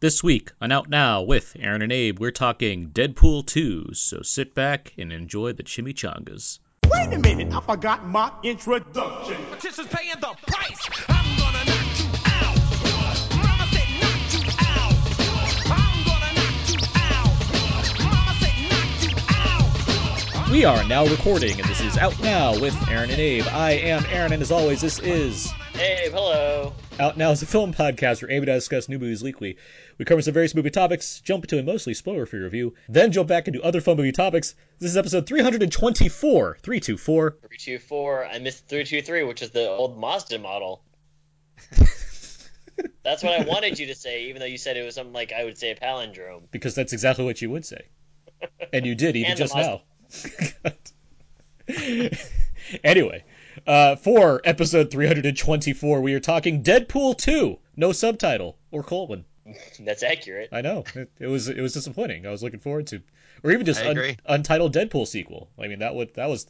This week on Out Now with Aaron and Abe, we're talking Deadpool 2, so sit back and enjoy the chimichangas. Wait a minute, I forgot my introduction. This is paying the price. I'm gonna knock you out. Mama said knock you out. I'm gonna knock you out. Mama said knock you out. We are now recording, and this is Out Now with Aaron and Abe. I am Aaron, and as always, this is Abe. hello. Out Now is a film podcast where Abe and I discuss new movies weekly. We cover some various movie topics, jump into a mostly spoiler-free review, then jump back into other fun movie topics. This is episode 324. 324. 324. I missed 323, which is the old Mazda model. That's what I wanted you to say, even though you said it was something like I would say a palindrome. Because that's exactly what you would say. And you did, even just now. anyway, uh, for episode 324, we are talking Deadpool 2. No subtitle or colon. That's accurate. I know it, it was it was disappointing. I was looking forward to, or even just un, untitled Deadpool sequel. I mean that would that was,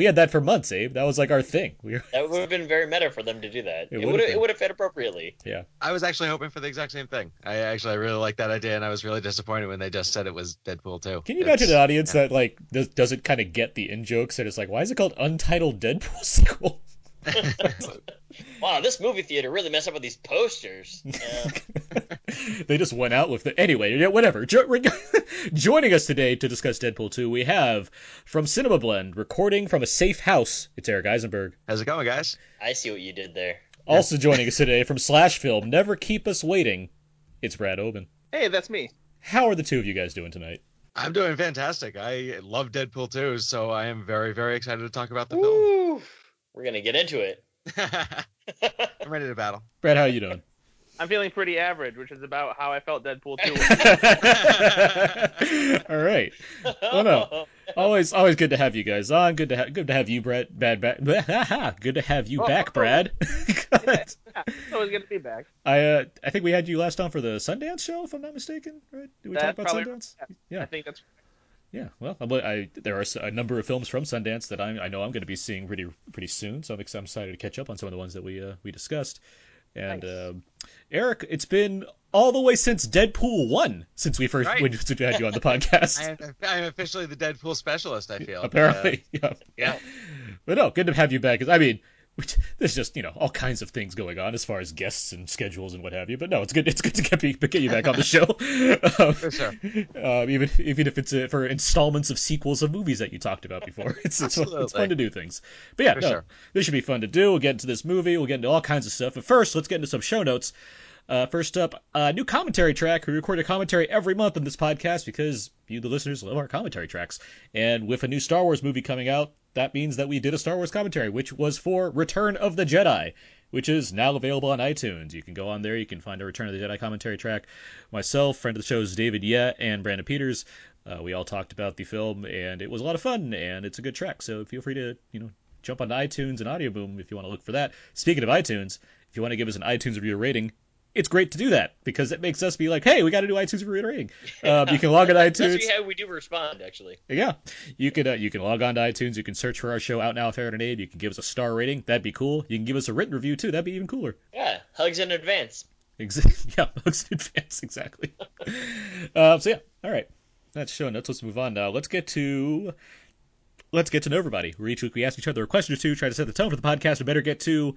we had that for months, Abe. That was like our thing. We were, That would have been very meta for them to do that. It It, would've would have been. it would have fit appropriately. yeah. I was actually hoping for the exact same thing. I actually I really liked that idea, and I was really disappointed when they just said it was Deadpool 2. Can you It's- imagine an audience that like does, doesn't kind of get the in jokes and it's like, why is it called untitled Deadpool sequel? Wow, this movie theater really messed up with these posters. Yeah. they just went out with the anyway. Yeah, whatever. Jo- reg- joining us today to discuss Deadpool 2, we have from Cinema Blend, recording from a safe house. It's Eric Eisenberg. How's it going, guys? I see what you did there. Also joining us today from Slash Film, Never Keep Us Waiting. It's Brad Oben. Hey, that's me. How are the two of you guys doing tonight? I'm doing fantastic. I love Deadpool 2, so I am very, very excited to talk about the Woo! We're gonna get into it. I'm ready to battle. Brad, how are you doing? I'm feeling pretty average, which is about how I felt Deadpool 2. All right. Well, no. Always, always good to have you guys on. Good to have, good to have you, Brad. Bad, bad. Good to have you Oh. back, Brad. God. so it's gonna be back. I, uh, I think we had you last on for the Sundance show, if I'm not mistaken. Right? Did we That talk about probably- Sundance? Yeah. I think that's Yeah. Well, I, I, there are a number of films from Sundance that I, I know I'm going to be seeing pretty, pretty soon. So I'm ex- I'm excited to catch up on some of the ones that we, uh, we discussed. And Nice. um, Eric, it's been all the way since Deadpool one since we first Right. when, since we had you on the podcast. I am, I am officially the Deadpool specialist, I feel. apparently. yeah. Uh, yeah. But no, good to have you back. Because I mean, which- there's just you know all kinds of things going on as far as guests and schedules and what have you. But no, it's good. It's good to get, get you back on the show. um, For sure. um, even even if it's uh, for installments of sequels of movies that you talked about before, it's it's, fun, it's fun to do things. But yeah, For no, sure. this should be fun to do. We'll get into this movie. We'll get into all kinds of stuff. But first, let's get into some show notes. Uh, first up, a new commentary track. We record a commentary every month on this podcast because you, the listeners, love our commentary tracks. And with a new Star Wars movie coming out, that means that we did a Star Wars commentary, which was for Return of the Jedi, which is now available on iTunes. You can go on there, you can find a Return of the Jedi commentary track. Myself, friend of the show David Yeh, and Brandon Peters. Uh, we all talked about the film, and it was a lot of fun, and it's a good track. So feel free to, you know, jump onto iTunes and Audio Boom if you want to look for that. Speaking of iTunes, if you want to give us an iTunes review rating, it's great to do that because it makes us be like, hey, we got to do iTunes review rating. Um, you can log on to That's iTunes. how we do respond, actually. Yeah, you can uh, you can log on to iTunes. You can search for our show out now Aaron and Abe. You can give us a star rating. That'd be cool. You can give us a written review too. That'd be even cooler. Yeah, hugs in advance. Ex- yeah, looks in advance exactly. uh, so yeah, all right. That's show notes. Let's move on now. Let's get to let's get to know everybody. Where each week we ask each other a question or two, try to set the tone for the podcast. We better get to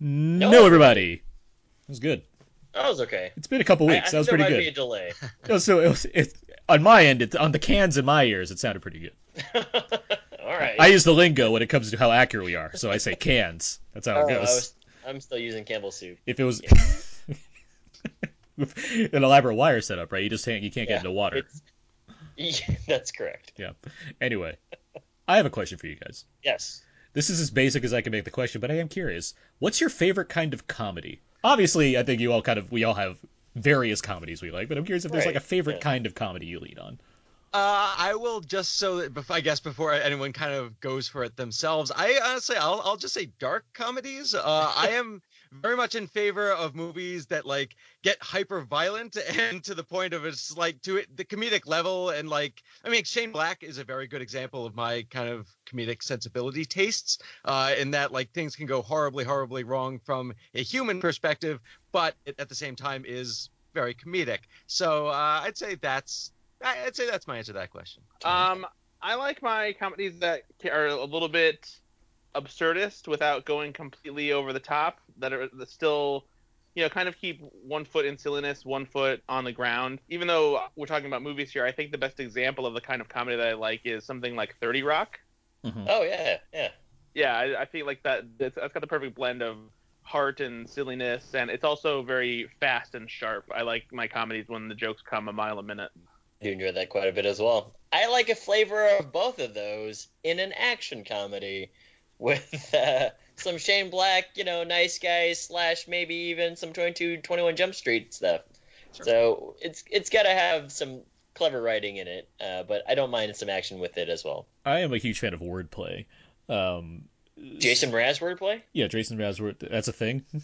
know everybody. That was good. Oh, that was okay. It's been a couple I, I weeks. that think was there pretty might good. be a delay. No, so it was it, on my end, it, on the cans in my ears, it sounded pretty good. All right. I use the lingo when it comes to how accurate we are, so I say cans. That's how Oh, it I goes. was, I'm still using Campbell's soup. If it was with an elaborate wire setup, right? You just can't you can't get into water. Yeah, that's correct. Yeah. Anyway, I have a question for you guys. Yes. This is as basic as I can make the question, but I am curious. What's your favorite kind of comedy? Obviously, I think you all kind of we all have various comedies we like, but I'm curious if there's like a favorite yeah. kind of comedy you lead on. Uh, I will just so that I guess before anyone kind of goes for it themselves, I honestly I'll I'll just say dark comedies. Uh, I am very much in favor of movies that like get hyper violent and to the point of it's like to it the comedic level and like I mean Shane Black is a very good example of my kind of comedic sensibility tastes uh, in that like things can go horribly horribly wrong from a human perspective, but it at the same time is very comedic. So uh, I'd say that's I'd say that's my answer to that question. Um, I like my comedies that are a little bit absurdist without going completely over the top. That are that still, you know, kind of keep one foot in silliness, one foot on the ground. Even though we're talking about movies here, I think the best example of the kind of comedy that I like is something like Thirty Rock. Mhm. Oh yeah, yeah. Yeah, I, I feel like that that's, that's got the perfect blend of heart and silliness, and it's also very fast and sharp. I like my comedies when the jokes come a mile a minute. I do enjoy that quite a bit as well. I like a flavor of both of those in an action comedy with uh, some Shane Black, you know, nice guys slash maybe even some 22, 21 Jump Street stuff. Sure. So it's it's got to have some clever writing in it, uh, but I don't mind some action with it as well. I am a huge fan of wordplay. Um, Jason Mraz wordplay? yeah, Jason Mraz word. That's a thing.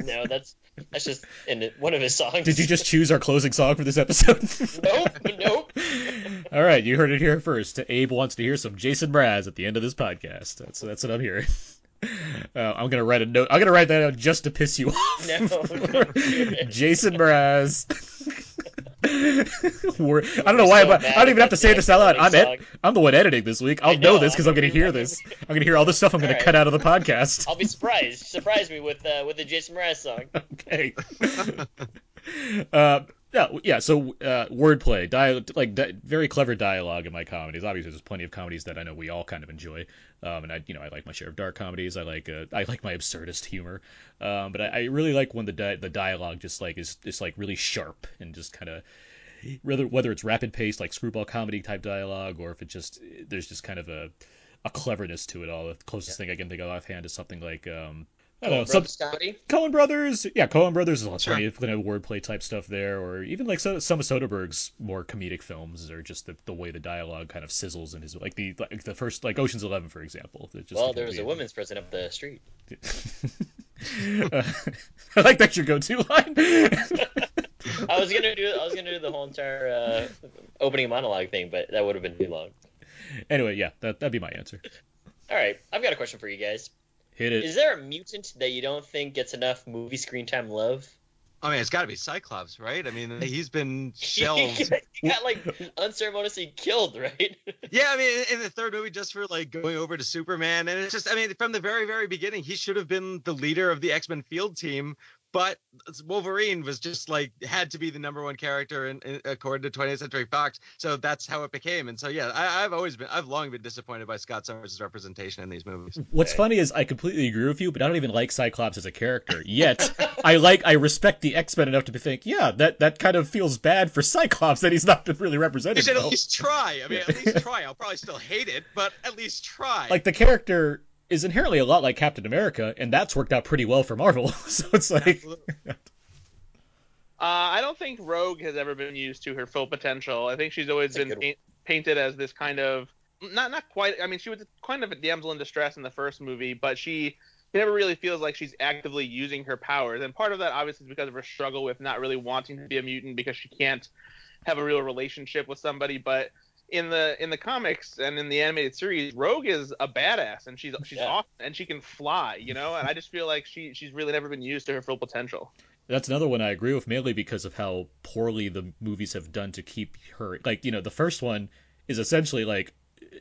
No, that's that's just in one of his songs. Did you just choose our closing song for this episode? Nope, nope. All right, you heard it here first. Abe wants to hear some Jason Mraz at the end of this podcast. That's that's what I'm hearing. Uh, I'm gonna write a note. I'm gonna write that out just to piss you off. No, don't do it. Jason Mraz. Word- I don't know why, so but I don't even have to say this out loud. I'm ed- I'm the one editing this week. I'll know, know, this because I'm gonna gonna- hear this. I'm gonna hear all the stuff I'm gonna cut out of the podcast. I'll be surprised. Surprise me with uh, with the Jason Mraz song. okay. uh, yeah, yeah. So uh, wordplay, dia- like di- very clever dialogue in my comedies. Obviously, there's plenty of comedies that I know we all kind of enjoy, um, and I, you know, I like my share of dark comedies. I like, uh, I like my absurdist humor, um, but I, I really like when the di- the dialogue just like is just like really sharp and just kind of. Whether whether it's rapid paced like screwball comedy type dialogue, or if it just there's just kind of a a cleverness to it all. The closest thing I can think of offhand is something like um, I don't know, some. Coen Brothers, yeah, Coen Brothers is Sure. plenty of kind of wordplay type stuff there, or even like so, some of Soderbergh's more comedic films, or just the, the way the dialogue kind of sizzles in his like the like the first like Ocean's Eleven for example. just Well, there was a women's prison up the street. Uh, I like that's your go-to line. I was gonna do I was gonna do the whole entire uh, opening monologue thing, but that would have been too long. anyway, yeah, that that'd be my answer. All right, I've got a question for you guys. Hit it. Is there a mutant that you don't think gets enough movie screen time love? I mean, it's got to be Cyclops, right? I mean, he's been he shelved. he got like unceremoniously killed, right? Yeah, I mean, in the third movie, just for like going over to Superman, and it's just, I mean, from the very, very beginning, he should have been the leader of the X Men field team, but Wolverine was just like had to be the number one character in, in according to 20th Century Fox, so that's how it became. And so, yeah, I, I've always been, I've long been disappointed by Scott Summers' representation in these movies. What's funny is I completely agree with you, but I don't even like Cyclops as a character. Yet I like I respect the X Men enough to think, yeah, that that kind of feels bad for Cyclops that he's not really He represented. should at least try. I mean, at least try. I'll probably still hate it, but at least try. like the character is inherently a lot like Captain America, and that's worked out pretty well for Marvel. so it's like, Uh, I don't think Rogue has ever been used to her full potential. I think she's always That's been good paint, painted as this kind of not not quite. I mean, she was kind of a damsel in distress in the first movie, but she never really feels like she's actively using her powers. And part of that, obviously, is because of her struggle with not really wanting to be a mutant because she can't have a real relationship with somebody. But in the in the comics and in the animated series, Rogue is a badass, and she's she's Yeah. awesome, and she can fly, you know. And I just feel like she she's really never been used to her full potential. that's another one I agree with mainly because of how poorly the movies have done to keep her. Like, you know, the first one is essentially like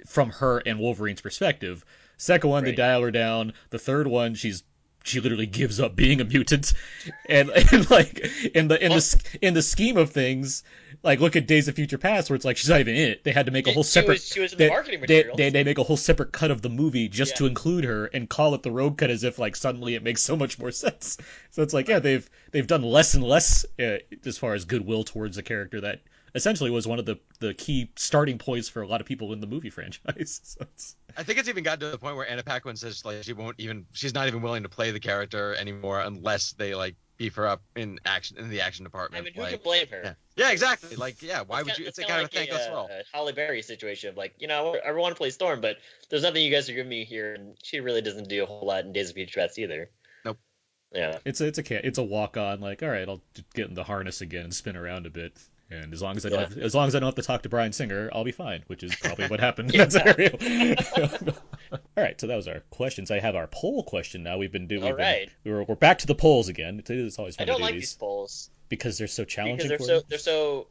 from her and Wolverine's perspective. Second one, they dial her down. The third one, she's she literally gives up being a mutant, and, and like in the in the in the scheme of things, like look at Days of Future Past, where it's like she's not even in it. They had to make a whole She separate. was- she was in the they, marketing they, materials. they, they make a whole separate cut of the movie just Yeah. to include her and call it the Rogue cut as if like suddenly it makes so much more sense. So it's like yeah, they've they've done less and less uh, as far as goodwill towards a character that essentially was one of the the key starting points for a lot of people in the movie franchise. So it's, I think it's even gotten to the point where Anna Paquin says like she won't even she's not even willing to play the character anymore unless they like beef her up in action in the action department. I department. mean, who like, can blame her? yeah. yeah, exactly. Like, yeah, why would you? It's, kinda kind of a like thankless a, uh, Halle Berry situation of like, you know, I want to play Storm, but there's nothing you guys are giving me here, and she really doesn't do a whole lot in Days of Future Past either. Nope. Yeah. it's a it's a ca- it's a walk on. Like all right, I'll get in the harness again and spin around a bit. And as long as I don't Yeah. have, as long as I don't have to talk to Bryan Singer, I'll be fine. Which is probably what happened in that scenario. all right, so that was our questions. I have our poll question now. We've been doing. All we've been- right. We're, we're back to the polls again. It's, always I fun don't to do like these. these polls. because they're so challenging. because they're so you? they're so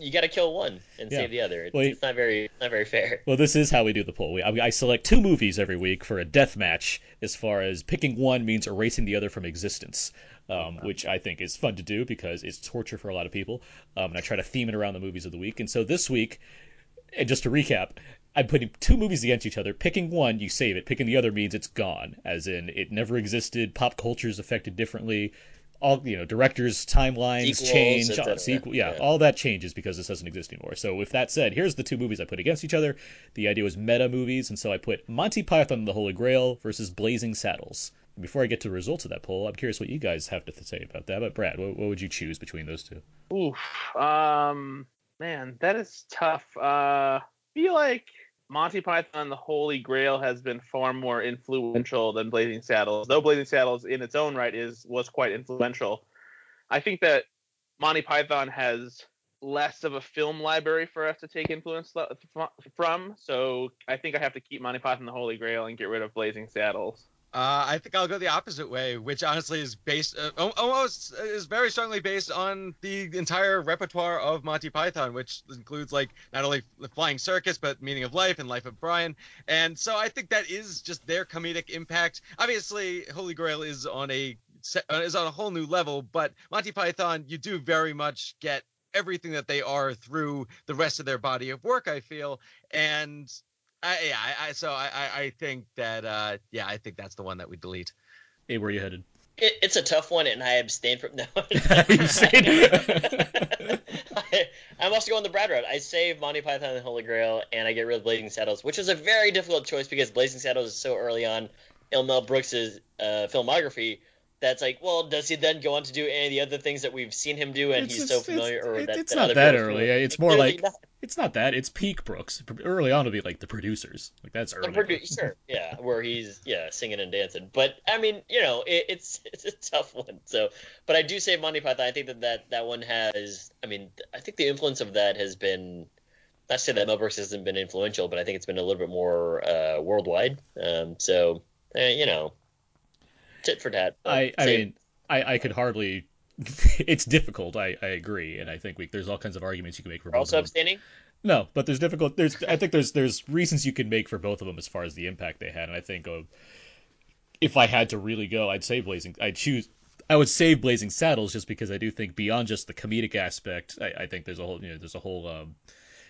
you got to kill one and Yeah. save the other. It's, Well, it's not very not very fair. Well, this is how we do the poll. We, I, I select two movies every week for a death match. As far as picking one means erasing the other from existence, um, which I think is fun to do because it's torture for a lot of people. Um, and I try to theme it around the movies of the week. And so this week, and just to recap, I'm putting two movies against each other. Picking one, you save it. Picking the other means it's gone, as in it never existed. Pop culture is affected differently. All you know, directors' timelines Sequels, change. cetera. sequel, yeah, Yeah. all that changes because this doesn't exist anymore. So with that said, here's the two movies I put against each other. The idea was meta movies, and so I put Monty Python and the Holy Grail versus Blazing Saddles. Before I get to the results of that poll, I'm curious what you guys have to say about that. But Brad, what, what would you choose between those two? Oof. Um, man, that is tough. Uh, feel like Monty Python the Holy Grail has been far more influential than Blazing Saddles, though Blazing Saddles in its own right is was quite influential. I think that Monty Python has less of a film library for us to take influence from, so I think I have to keep Monty Python the Holy Grail and get rid of Blazing Saddles. Uh, I think I'll go the opposite way, which honestly is based uh, almost is very strongly based on the entire repertoire of Monty Python, which includes like not only the Flying Circus but Meaning of Life and Life of Brian. And so I think that is just their comedic impact. Obviously, Holy Grail is on a uh, is on a whole new level, but Monty Python, you do very much get everything that they are through the rest of their body of work. I feel and. I, yeah, I, I, so I, I- I think that, uh, yeah, I think that's the one that we delete. Hey, where are you headed? It, it's a tough one, and I abstain from no. You I, I'm also going the Brad route. I save Monty Python and the Holy Grail, and I get rid of Blazing Saddles, which is a very difficult choice because Blazing Saddles is so early on in Mel Brooks's uh, filmography. That's like, well, does he then go on to do any of the other things that we've seen him do, and It's- he's so familiar, it's- or that, it's that not that early. familiar? It's more like- not. It's not that. It's peak Brooks. Early on, it'll be like the producers. Like that's early. produ- sure, yeah, where he's yeah singing and dancing. But I mean, you know, it, it's it's a tough one. So, but I do say Monty Python. I think that that, that one has. I mean, I think the influence of that has been. Not to say that Mel Brooks hasn't been influential, but I think it's been a little bit more uh, worldwide. Um, so, eh, you know, tit for tat. I, I same. mean, I, I could hardly. it's difficult. I, I agree, and I think we, there's all kinds of arguments you can make for You're both also of them. abstaining. No, but there's difficult. There's I think there's there's reasons you can make for both of them as far as the impact they had, and I think of if I had to really go, I'd say Blazing. I'd choose. I would save Blazing Saddles just because I do think beyond just the comedic aspect, I, I think there's a whole you know there's a whole um,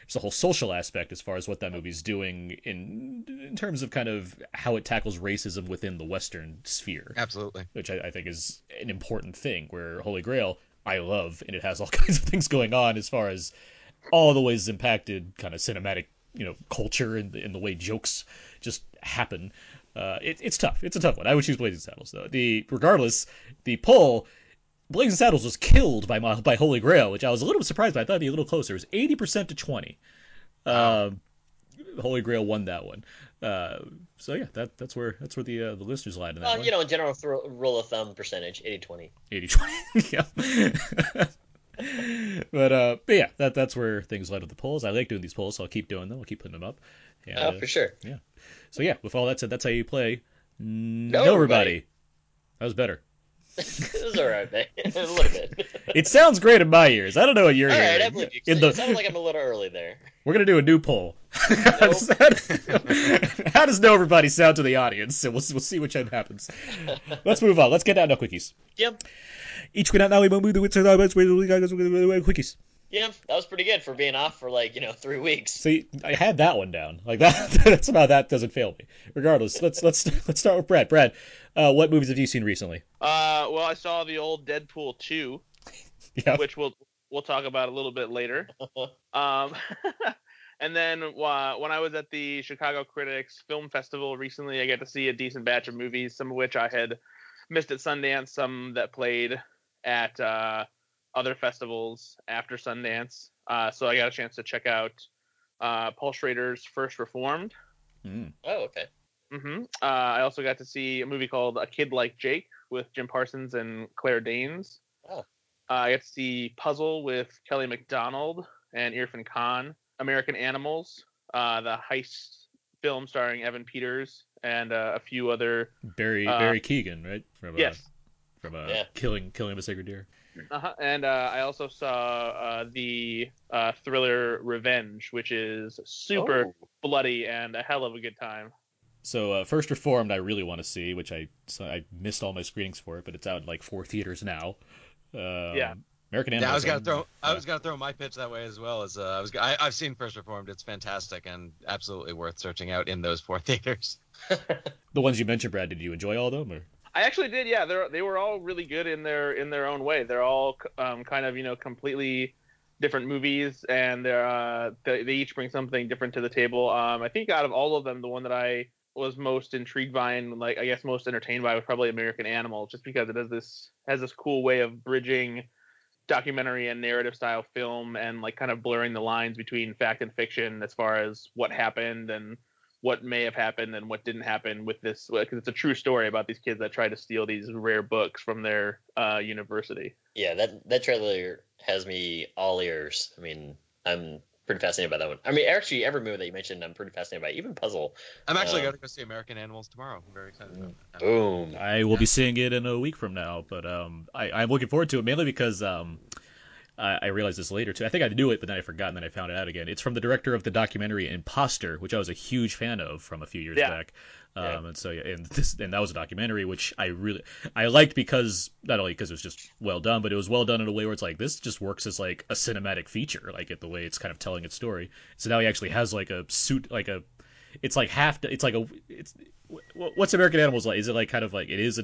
there's a whole social aspect as far as what that movie's doing in in terms of kind of how it tackles racism within the Western sphere Absolutely. which I, I think is an important thing. Where Holy Grail, I love, and it has all kinds of things going on as far as all the ways it's impacted kind of cinematic, you know, culture and, and the way jokes just happen. Uh, it, it's tough. It's a tough one. I would choose Blazing Saddles though. The regardless, the poll. Blazing Saddles was killed by my, by Holy Grail, which I was a little surprised by. I thought it'd be a little closer. It was eighty percent to twenty. Um, Holy Grail won that one. Uh, so yeah, that that's where that's where the uh, the listeners lied in that Well, one. you know, in general, throw, rule of thumb percentage, 80-20. 80 20. yeah. but uh but yeah, that that's where things led with the polls. I like doing these polls, so I'll keep doing them. I'll keep putting them up. And, Oh, for sure. Yeah. So yeah, with all that said, that's how you play. No, Know everybody. Everybody. That was better. it was all right, man. a little bit. It sounds great in my ears. I don't know what you're All hearing. right, I believe you. In It sounds like I'm a little early there. we're gonna do a new poll. how, does, how does- how does know everybody sound to the audience? And we'll we'll see which end happens. Let's move on. Let's get down to quickies. Yep. Each week now we move the wits and quickies. Yeah, that was pretty good for being off for like you know three weeks. See, I had that one down. Like that. That's about that doesn't fail me. Regardless, let's let's let's start with Brad. Brad, uh, what movies have you seen recently? Uh, well, I saw the old Deadpool 2, Yeah. which we'll we'll talk about a little bit later. Um, and then uh, when I was at the Chicago Critics Film Festival recently, I got to see a decent batch of movies, some of which I had missed at Sundance, some that played at uh, other festivals after Sundance. Uh, so I got a chance to check out uh, Paul Schrader's First Reformed. Mm. Oh, okay. hmm Uh, I also got to see a movie called A Kid Like Jake with Jim Parsons and Claire Danes. Oh. Uh, I got to see Puzzle with Kelly Macdonald and Irfan Khan. American Animals, uh, the heist film starring Evan Peters and uh, a few other. Barry Uh, Barry Keoghan, right? From uh, Yes. from uh, Yeah. killing killing of a sacred deer. Uh-huh. And uh, I also saw uh, the uh, thriller Revenge, which is super Oh. bloody and a hell of a good time. So uh, First Reformed, I really want to see, which I so I missed all my screenings for it, but it's out in like four theaters now. Um, Yeah. American Yeah, I was gonna I'm- throw. I was gonna throw my pitch that way as well. As uh, I was, I, I've seen First Reformed. It's fantastic and absolutely worth searching out in those four theaters. the ones you mentioned, Brad. Did you enjoy all of them? Or? I actually did, yeah. They they were all really good in their in their own way. They're all um, kind of you know completely different movies, and they're uh, they, they each bring something different to the table. Um, I think out of all of them, the one that I was most intrigued by and like I guess most entertained by was probably American Animal, just because it has this has this cool way of bridging documentary and narrative style film and like kind of blurring the lines between fact and fiction as far as what happened and what may have happened and what didn't happen with this because it's a true story about these kids that tried to steal these rare books from their uh, university. Yeah, that that trailer has me all ears. I mean, I'm pretty fascinated by that one. I mean, actually, every movie that you mentioned, I'm pretty fascinated by. Even Puzzle. I'm actually Um, going to go see American Animals tomorrow. I'm very excited about that. Boom. I will be seeing it in a week from now, but um, I, I'm looking forward to it mainly because um, I, I realized this later too. I think I knew it, but then I forgot, and then I found it out again. It's from the director of the documentary Imposter, which I was a huge fan of from a few years Yeah. back. Um, Yeah. and so yeah, and this and that was a documentary which I really I liked because not only because it was just well done, but it was well done in a way where it's like this just works as like a cinematic feature, like it the way it's kind of telling its story. So now he actually has like a suit, like a it's like half it's like a it's what's American Animals like? Is it like kind of like it is a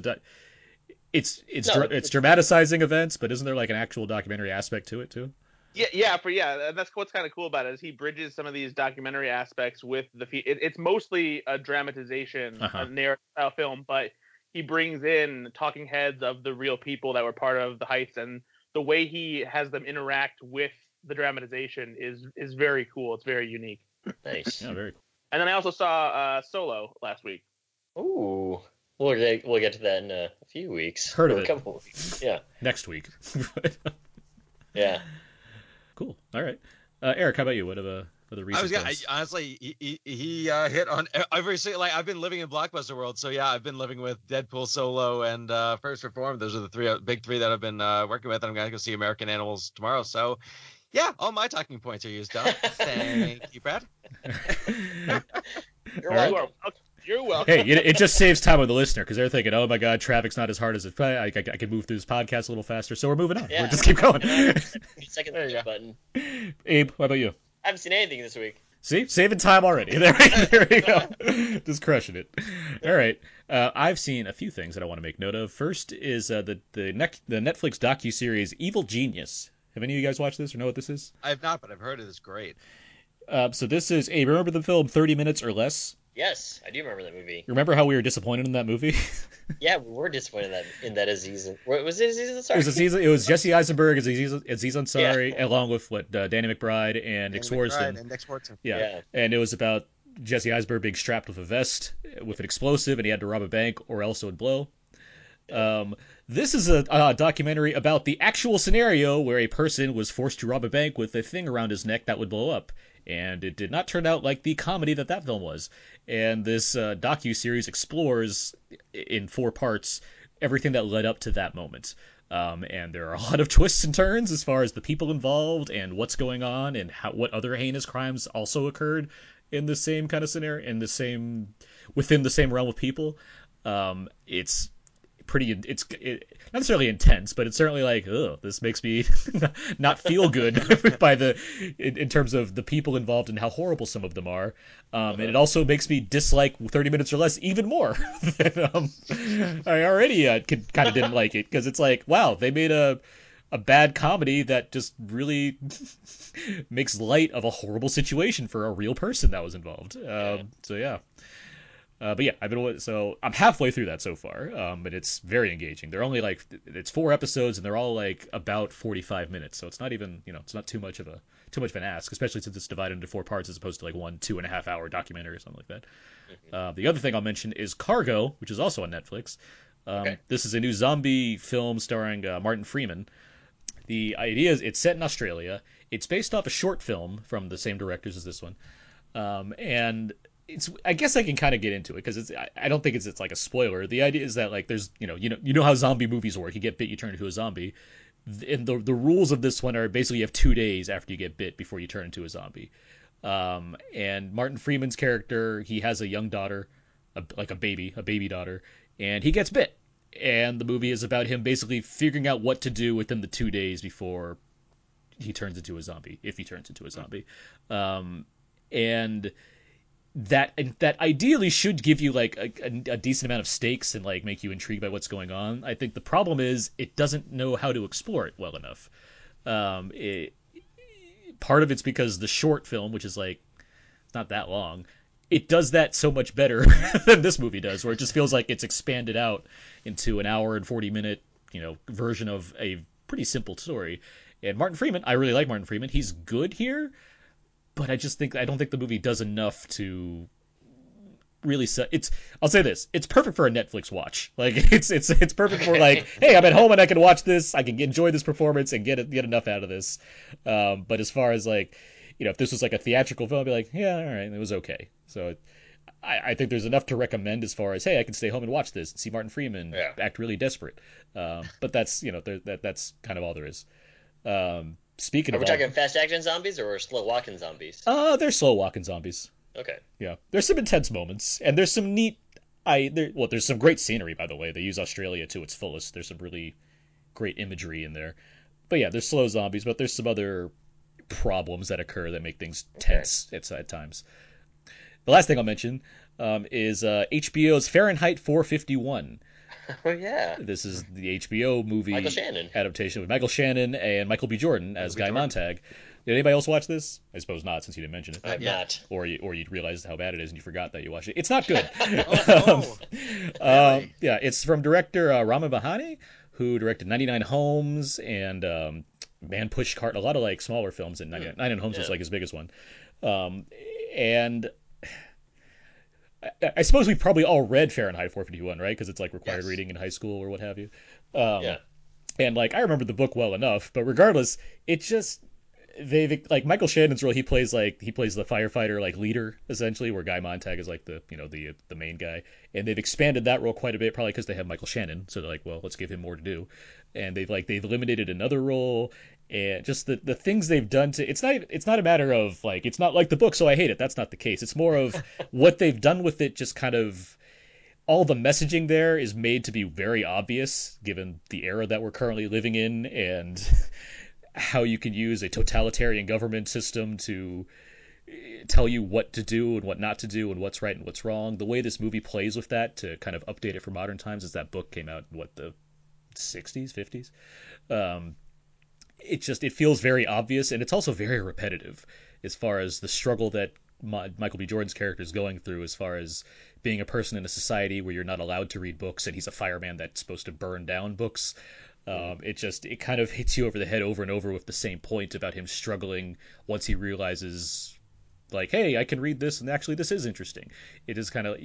it's it's No, dra- it's- it's dramatizing events, but isn't there like an actual documentary aspect to it too? Yeah, yeah, for yeah, and that's what's kind of cool about it is he bridges some of these documentary aspects with the. Fe- it, it's mostly a dramatization, Uh-huh. a narrative style film, but he brings in talking heads of the real people that were part of the Heights, and the way he has them interact with the dramatization is is very cool. It's very unique. Nice. Yeah, very cool. And then I also saw uh, Solo last week. Ooh. We'll get we'll get to that in a few weeks. Heard of Or it. A couple of weeks. Yeah. Next week. Yeah. cool. All right. Uh, Eric, how about you? What are the what are the I recent was gonna, I, honestly, he, he, he uh, hit on every single. Like I've been living in blockbuster world, so yeah, I've been living with Deadpool, Solo, and uh, First Reformed. Those are the three uh, big three that I've been uh, working with. I'm gonna go see American Animals tomorrow. So, yeah, all my talking points are used up. Thank you, Brad. You're All right. You welcome. Are, you're welcome. hey, it, it just saves time with the listener because they're thinking, "Oh my God, traffic's not as hard as it. I, I, I can move through this podcast a little faster." So we're moving on. Yeah. We'll just keep going. Second There you go. button. Abe, what about you? I haven't seen anything this week. See, saving time already. There, there we go. Just crushing it. All right. Uh, I've seen a few things that I want to make note of. First is uh, the the, nec- the Netflix docu series Evil Genius. Have any of you guys watched this or know what this is? I have not, but I've heard it is great. Uh, so this is. Abe, remember the film Thirty Minutes or Less? Yes, I do remember that movie. Remember how we were disappointed in that movie? Yeah, we were disappointed in that in that Aziz. Was it? Aziz it was Aziz, It was Jesse Eisenberg as Aziz, Aziz Ansari, Yeah. along with what uh, Danny McBride and Nick Danny Swardson. And Nick Swardson. Yeah. Yeah. And it was about Jesse Eisenberg being strapped with a vest with an explosive, and he had to rob a bank or else it would blow. Um, this is a, a documentary about the actual scenario where a person was forced to rob a bank with a thing around his neck that would blow up. And it did not turn out like the comedy that that film was. And this uh, docu series explores in four parts everything that led up to that moment. Um, and there are a lot of twists and turns as far as the people involved and what's going on and how what other heinous crimes also occurred in the same kind of scenario in the same within the same realm of people. Um, it's pretty it's it, not necessarily intense but it's certainly like oh this makes me not feel good by the in, in terms of the people involved and how horrible some of them are. Um, and it also makes me dislike 30 minutes or less even more than, um, i already uh, kind of didn't like it because it's like wow they made a a bad comedy that just really makes light of a horrible situation for a real person that was involved. Um, so yeah uh, but yeah, I've been so I'm halfway through that so far, um, but it's very engaging. They're only like it's four episodes and they're all like about 45 minutes, so it's not even you know it's not too much of a too much of an ask, especially since it's divided into four parts as opposed to like one two and a half hour documentary or something like that. Uh, the other thing I'll mention is Cargo, which is also on Netflix. Um, Okay. This is a new zombie film starring uh, Martin Freeman. The idea is it's set in Australia. It's based off a short film from the same directors as this one, um, and it's. I guess I can kind of get into it because it's. I, I don't think it's it's like a spoiler. The idea is that like there's you know you know you know how zombie movies work. You get bit, you turn into a zombie. and the the rules of this one are basically you have two days after you get bit before you turn into a zombie. Um, and Martin Freeman's character, he has a young daughter, a, like a baby, a baby daughter, and he gets bit. And the movie is about him basically figuring out what to do within the two days before he turns into a zombie, if he turns into a zombie. Um, and that that ideally should give you like a, a, a decent amount of stakes and like make you intrigued by what's going on. I think the problem is it doesn't know how to explore it well enough. Um, it, part of it's because the short film, which is like not that long, it does that so much better than this movie does, where it just feels like it's expanded out into an hour and forty minute, you know, version of a pretty simple story. And Martin Freeman, I really like Martin Freeman. He's good here, but I just think I don't think the movie does enough to really set it's I'll say this, it's perfect for a Netflix watch. Like it's it's it's perfect for like, hey, I'm at home and I can watch this, I can enjoy this performance and get get enough out of this. Um, but as far as like, you know, if this was like a theatrical film, I'd be like, yeah, all right, it was okay. So I, I think there's enough to recommend as far as hey, I can stay home and watch this and see Martin Freeman Yeah. act really desperate. Um, but that's you know there, that that's kind of all there is. Um, speaking Are of we all, talking fast action zombies or slow walking zombies? uh, they're slow walking zombies. Okay. Yeah, there's some intense moments, and there's some neat. I there well, there's some great scenery by the way. They use Australia to its fullest. There's some really great imagery in there. But yeah, there's slow zombies, but there's some other problems that occur that make things tense at, at times. The last thing I'll mention um, is uh, HBO's Fahrenheit 451. Oh yeah. This is the HBO movie Michael Shannon. adaptation with Michael Shannon and Michael B. Jordan as B. Guy Jordan. Montag. Did anybody else watch this? I suppose not, since you didn't mention it. I'm Yeah. not. or you or you realized how bad it is and you forgot that you watched it. It's not good. Oh, Um, Really? yeah, it's from director uh, Ramin Bahrani, who directed 99 Homes and um, Man Push Cart, a lot of like smaller films. And 99, 99 Homes was like his biggest one. Um, and I, I suppose we probably all read Fahrenheit 451, right? Because it's like required Yes. reading in high school or what have you. Um, Yeah. and like I remember the book well enough, but regardless, it just they've like Michael Shannon's role. He plays like he plays the firefighter like leader essentially, where Guy Montag is like the you know the the main guy, and they've expanded that role quite a bit, probably because they have Michael Shannon. So they're like, well, let's give him more to do, and they've like they've eliminated another role. And just the, the things they've done to it's not it's not a matter of like it's not like the book so I hate it that's not the case it's more of what they've done with it just kind of all the messaging there is made to be very obvious given the era that we're currently living in and how you can use a totalitarian government system to eh, tell you what to do and what not to do and what's right and what's wrong. The way this movie plays with that to kind of update it for modern times is that book came out in what the 60s, 50s. Um, it just it feels very obvious and it's also very repetitive as far as the struggle that Mi- Michael B. Jordan's character is going through as far as being a person in a society where you're not allowed to read books and he's a fireman that's supposed to burn down books. Um, it just it kind of hits you over the head over and over with the same point about him struggling once he realizes like hey I can read this and actually this is interesting. It is kind of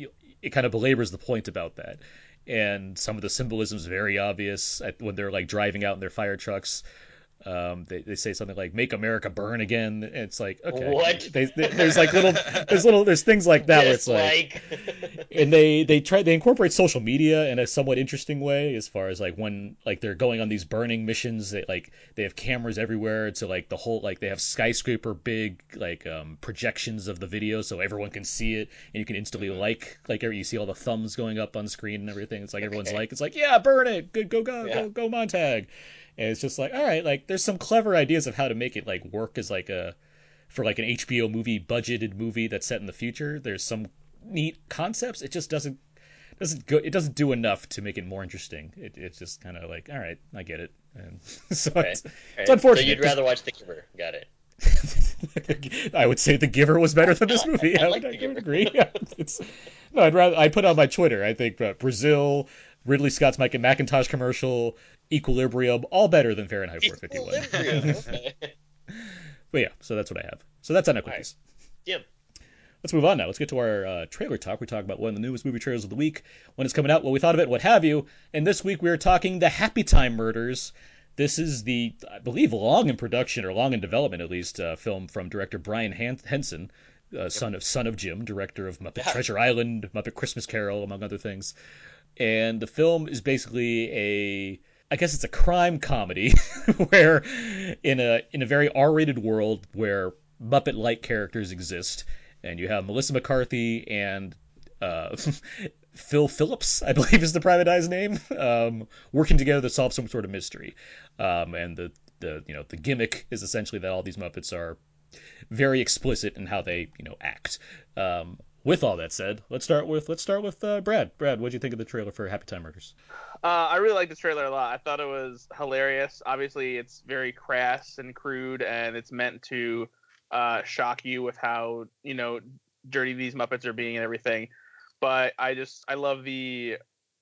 it kind of belabors the point about that. And some of the symbolism is very obvious when they're like driving out in their fire trucks. Um, they, they say something like "Make America Burn Again." It's like okay, What? They, they- there's like little there's little there's things like that where it's like Dislike. and they they try they incorporate social media in a somewhat interesting way as far as like when like they're going on these burning missions they like they have cameras everywhere so like the whole like they have skyscraper big like um projections of the video so everyone can see it and you can instantly like like you see all the thumbs going up on screen and everything it's like everyone's like it's like yeah burn it good go go Yeah. go go Montag and it's just like all right like there's some clever ideas of how to make it like work as like a for like an HBO movie budgeted movie that's set in the future. There's some neat concepts. It just doesn't doesn't go. It doesn't do enough to make it more interesting. It, it's just kind of like, all right, I get it. And so Okay. it's, All it's unfortunate. So you'd rather watch The Giver. Got it. I would say The Giver was better than this movie. I I, like I Giver. would agree. Yeah, it's, no, I'd rather. I put on my Twitter. I think uh, Brazil, Ridley Scott's Mike and Macintosh commercial, Equilibrium, all better than Fahrenheit 451. But yeah, so that's what I have. So that's on Equities. Jim. Let's move on now. Let's get to our uh, trailer talk. We talk about one of the newest movie trailers of the week, when it's coming out, what we thought of it, what have you. And this week we are talking the Happy Time Murders. This is the, I believe, long in production or long in development at least, uh, film from director Brian Henson, uh, son of son of Jim, director of Muppet Yeah. Treasure Island, Muppet Christmas Carol, among other things. And the film is basically a I guess it's a crime comedy where in a in a very R-rated world where Muppet-like characters exist, and you have Melissa McCarthy and uh, Phil Phillips, I believe is the private eye's name, um, working together to solve some sort of mystery. Um, and the the you know the gimmick is essentially that all these Muppets are very explicit in how they you know act. Um, with all that said, let's start with let's start with uh, Brad. Brad, what do you think of the trailer for Happy Time Murders? Uh, I really liked this trailer a lot. I thought it was hilarious. Obviously, it's very crass and crude, and it's meant to uh, shock you with how you know dirty these Muppets are being and everything. But I just I love the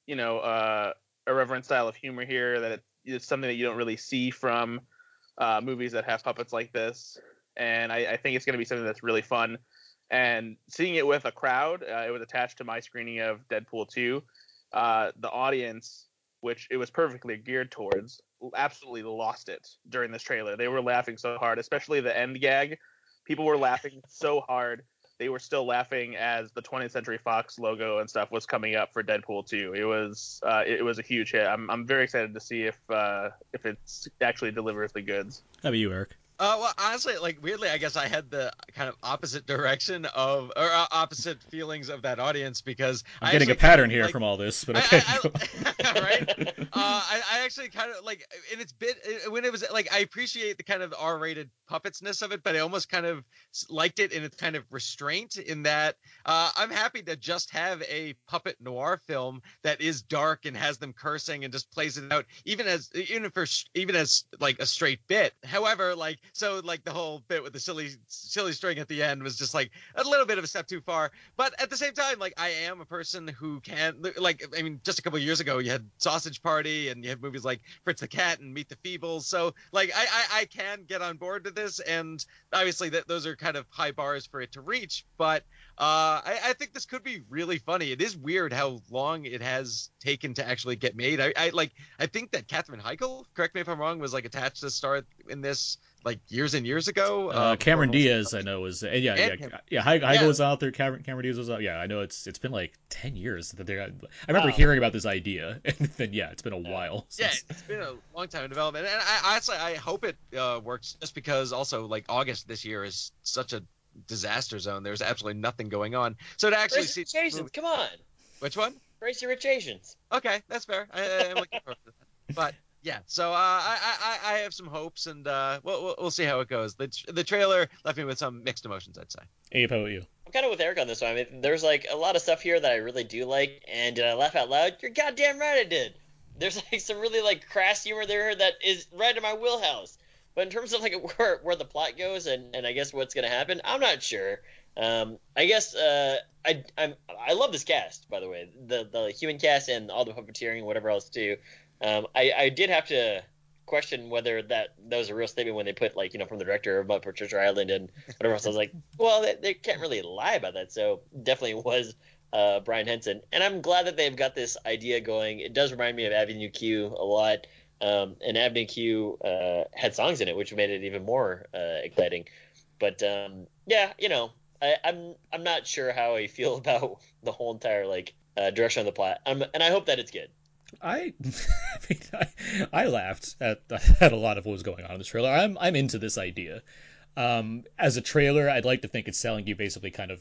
you know uh, irreverent style of humor here. That it, it's something that you don't really see from uh, movies that have puppets like this, and I, I think it's going to be something that's really fun. And seeing it with a crowd, uh, it was attached to my screening of Deadpool 2. Uh, the audience, which it was perfectly geared towards, absolutely lost it during this trailer. They were laughing so hard, especially the end gag. People were laughing so hard. They were still laughing as the 20th Century Fox logo and stuff was coming up for Deadpool 2. It was uh, it was a huge hit. I'm, I'm very excited to see if uh, if it's actually delivers the goods. How about you, Eric? Uh, well, honestly, like weirdly, I guess I had the kind of opposite direction of or uh, opposite feelings of that audience because I'm I getting a kind pattern of, here like, from all this, but okay. I- I- right? Uh, I, I actually kind of like, and it's bit when it was like I appreciate the kind of R-rated puppetsness of it, but I almost kind of liked it in its kind of restraint in that uh, I'm happy to just have a puppet noir film that is dark and has them cursing and just plays it out, even as even for even as like a straight bit. However, like so like the whole bit with the silly silly string at the end was just like a little bit of a step too far. But at the same time, like I am a person who can like I mean, just a couple years ago you had Sausage Party and you had movies like Fritz the Cat and Meet the Feebles. So like I I, I can get on board with this, and obviously that those are kind of high bars for it to reach. But uh, I, I think this could be really funny. It is weird how long it has taken to actually get made. I, I like I think that Katherine Heigl, correct me if I'm wrong, was like attached to star in this like years and years ago. Uh, before Cameron Diaz, I know, was uh, yeah, And yeah, yeah. Heigl, Yeah. was out there. Cameron, Cameron Diaz was out. Yeah, I know. It's it's been like ten years that they. I remember Wow. hearing about this idea, and then yeah, it's been a while. Yeah, it's been a long time in development, and I honestly I hope it uh, works just because also like August this year is such a disaster zone. There's absolutely nothing going on. So to actually Crazy see Rich Asians, come on. which one? Crazy Rich Asians. Okay, that's fair. I, I- I'm looking forward to that. But yeah, so uh, I, I I have some hopes, and uh, we'll, we'll we'll see how it goes. The the trailer left me with some mixed emotions, I'd say. Abe, how about you? I'm kind of with Eric on this one. I mean, there's like a lot of stuff here that I really do like, and did I laugh out loud? You're goddamn right I did. There's like some really like crass humor there that is right in my wheelhouse. But in terms of like where, where the plot goes and, and I guess what's gonna happen, I'm not sure. Um, I guess uh, I I'm I love this cast by the way, the the human cast and all the puppeteering and whatever else too. Um, I I did have to question whether that that was a real statement when they put like you know from the director Muppet Treasure Island and whatever else. I was like, well, they, they can't really lie about that. So definitely was uh, Brian Henson, and I'm glad that they've got this idea going. It does remind me of Avenue Q a lot, um, and Avenue Q uh, had songs in it, which made it even more uh, exciting. But um, yeah, you know, I, I'm I'm not sure how I feel about the whole entire like uh, direction of the plot, um, and I hope that it's good. I, I mean, I, I laughed at at a lot of what was going on in this trailer. I'm I'm into this idea. Um, as a trailer, I'd like to think it's selling you basically kind of,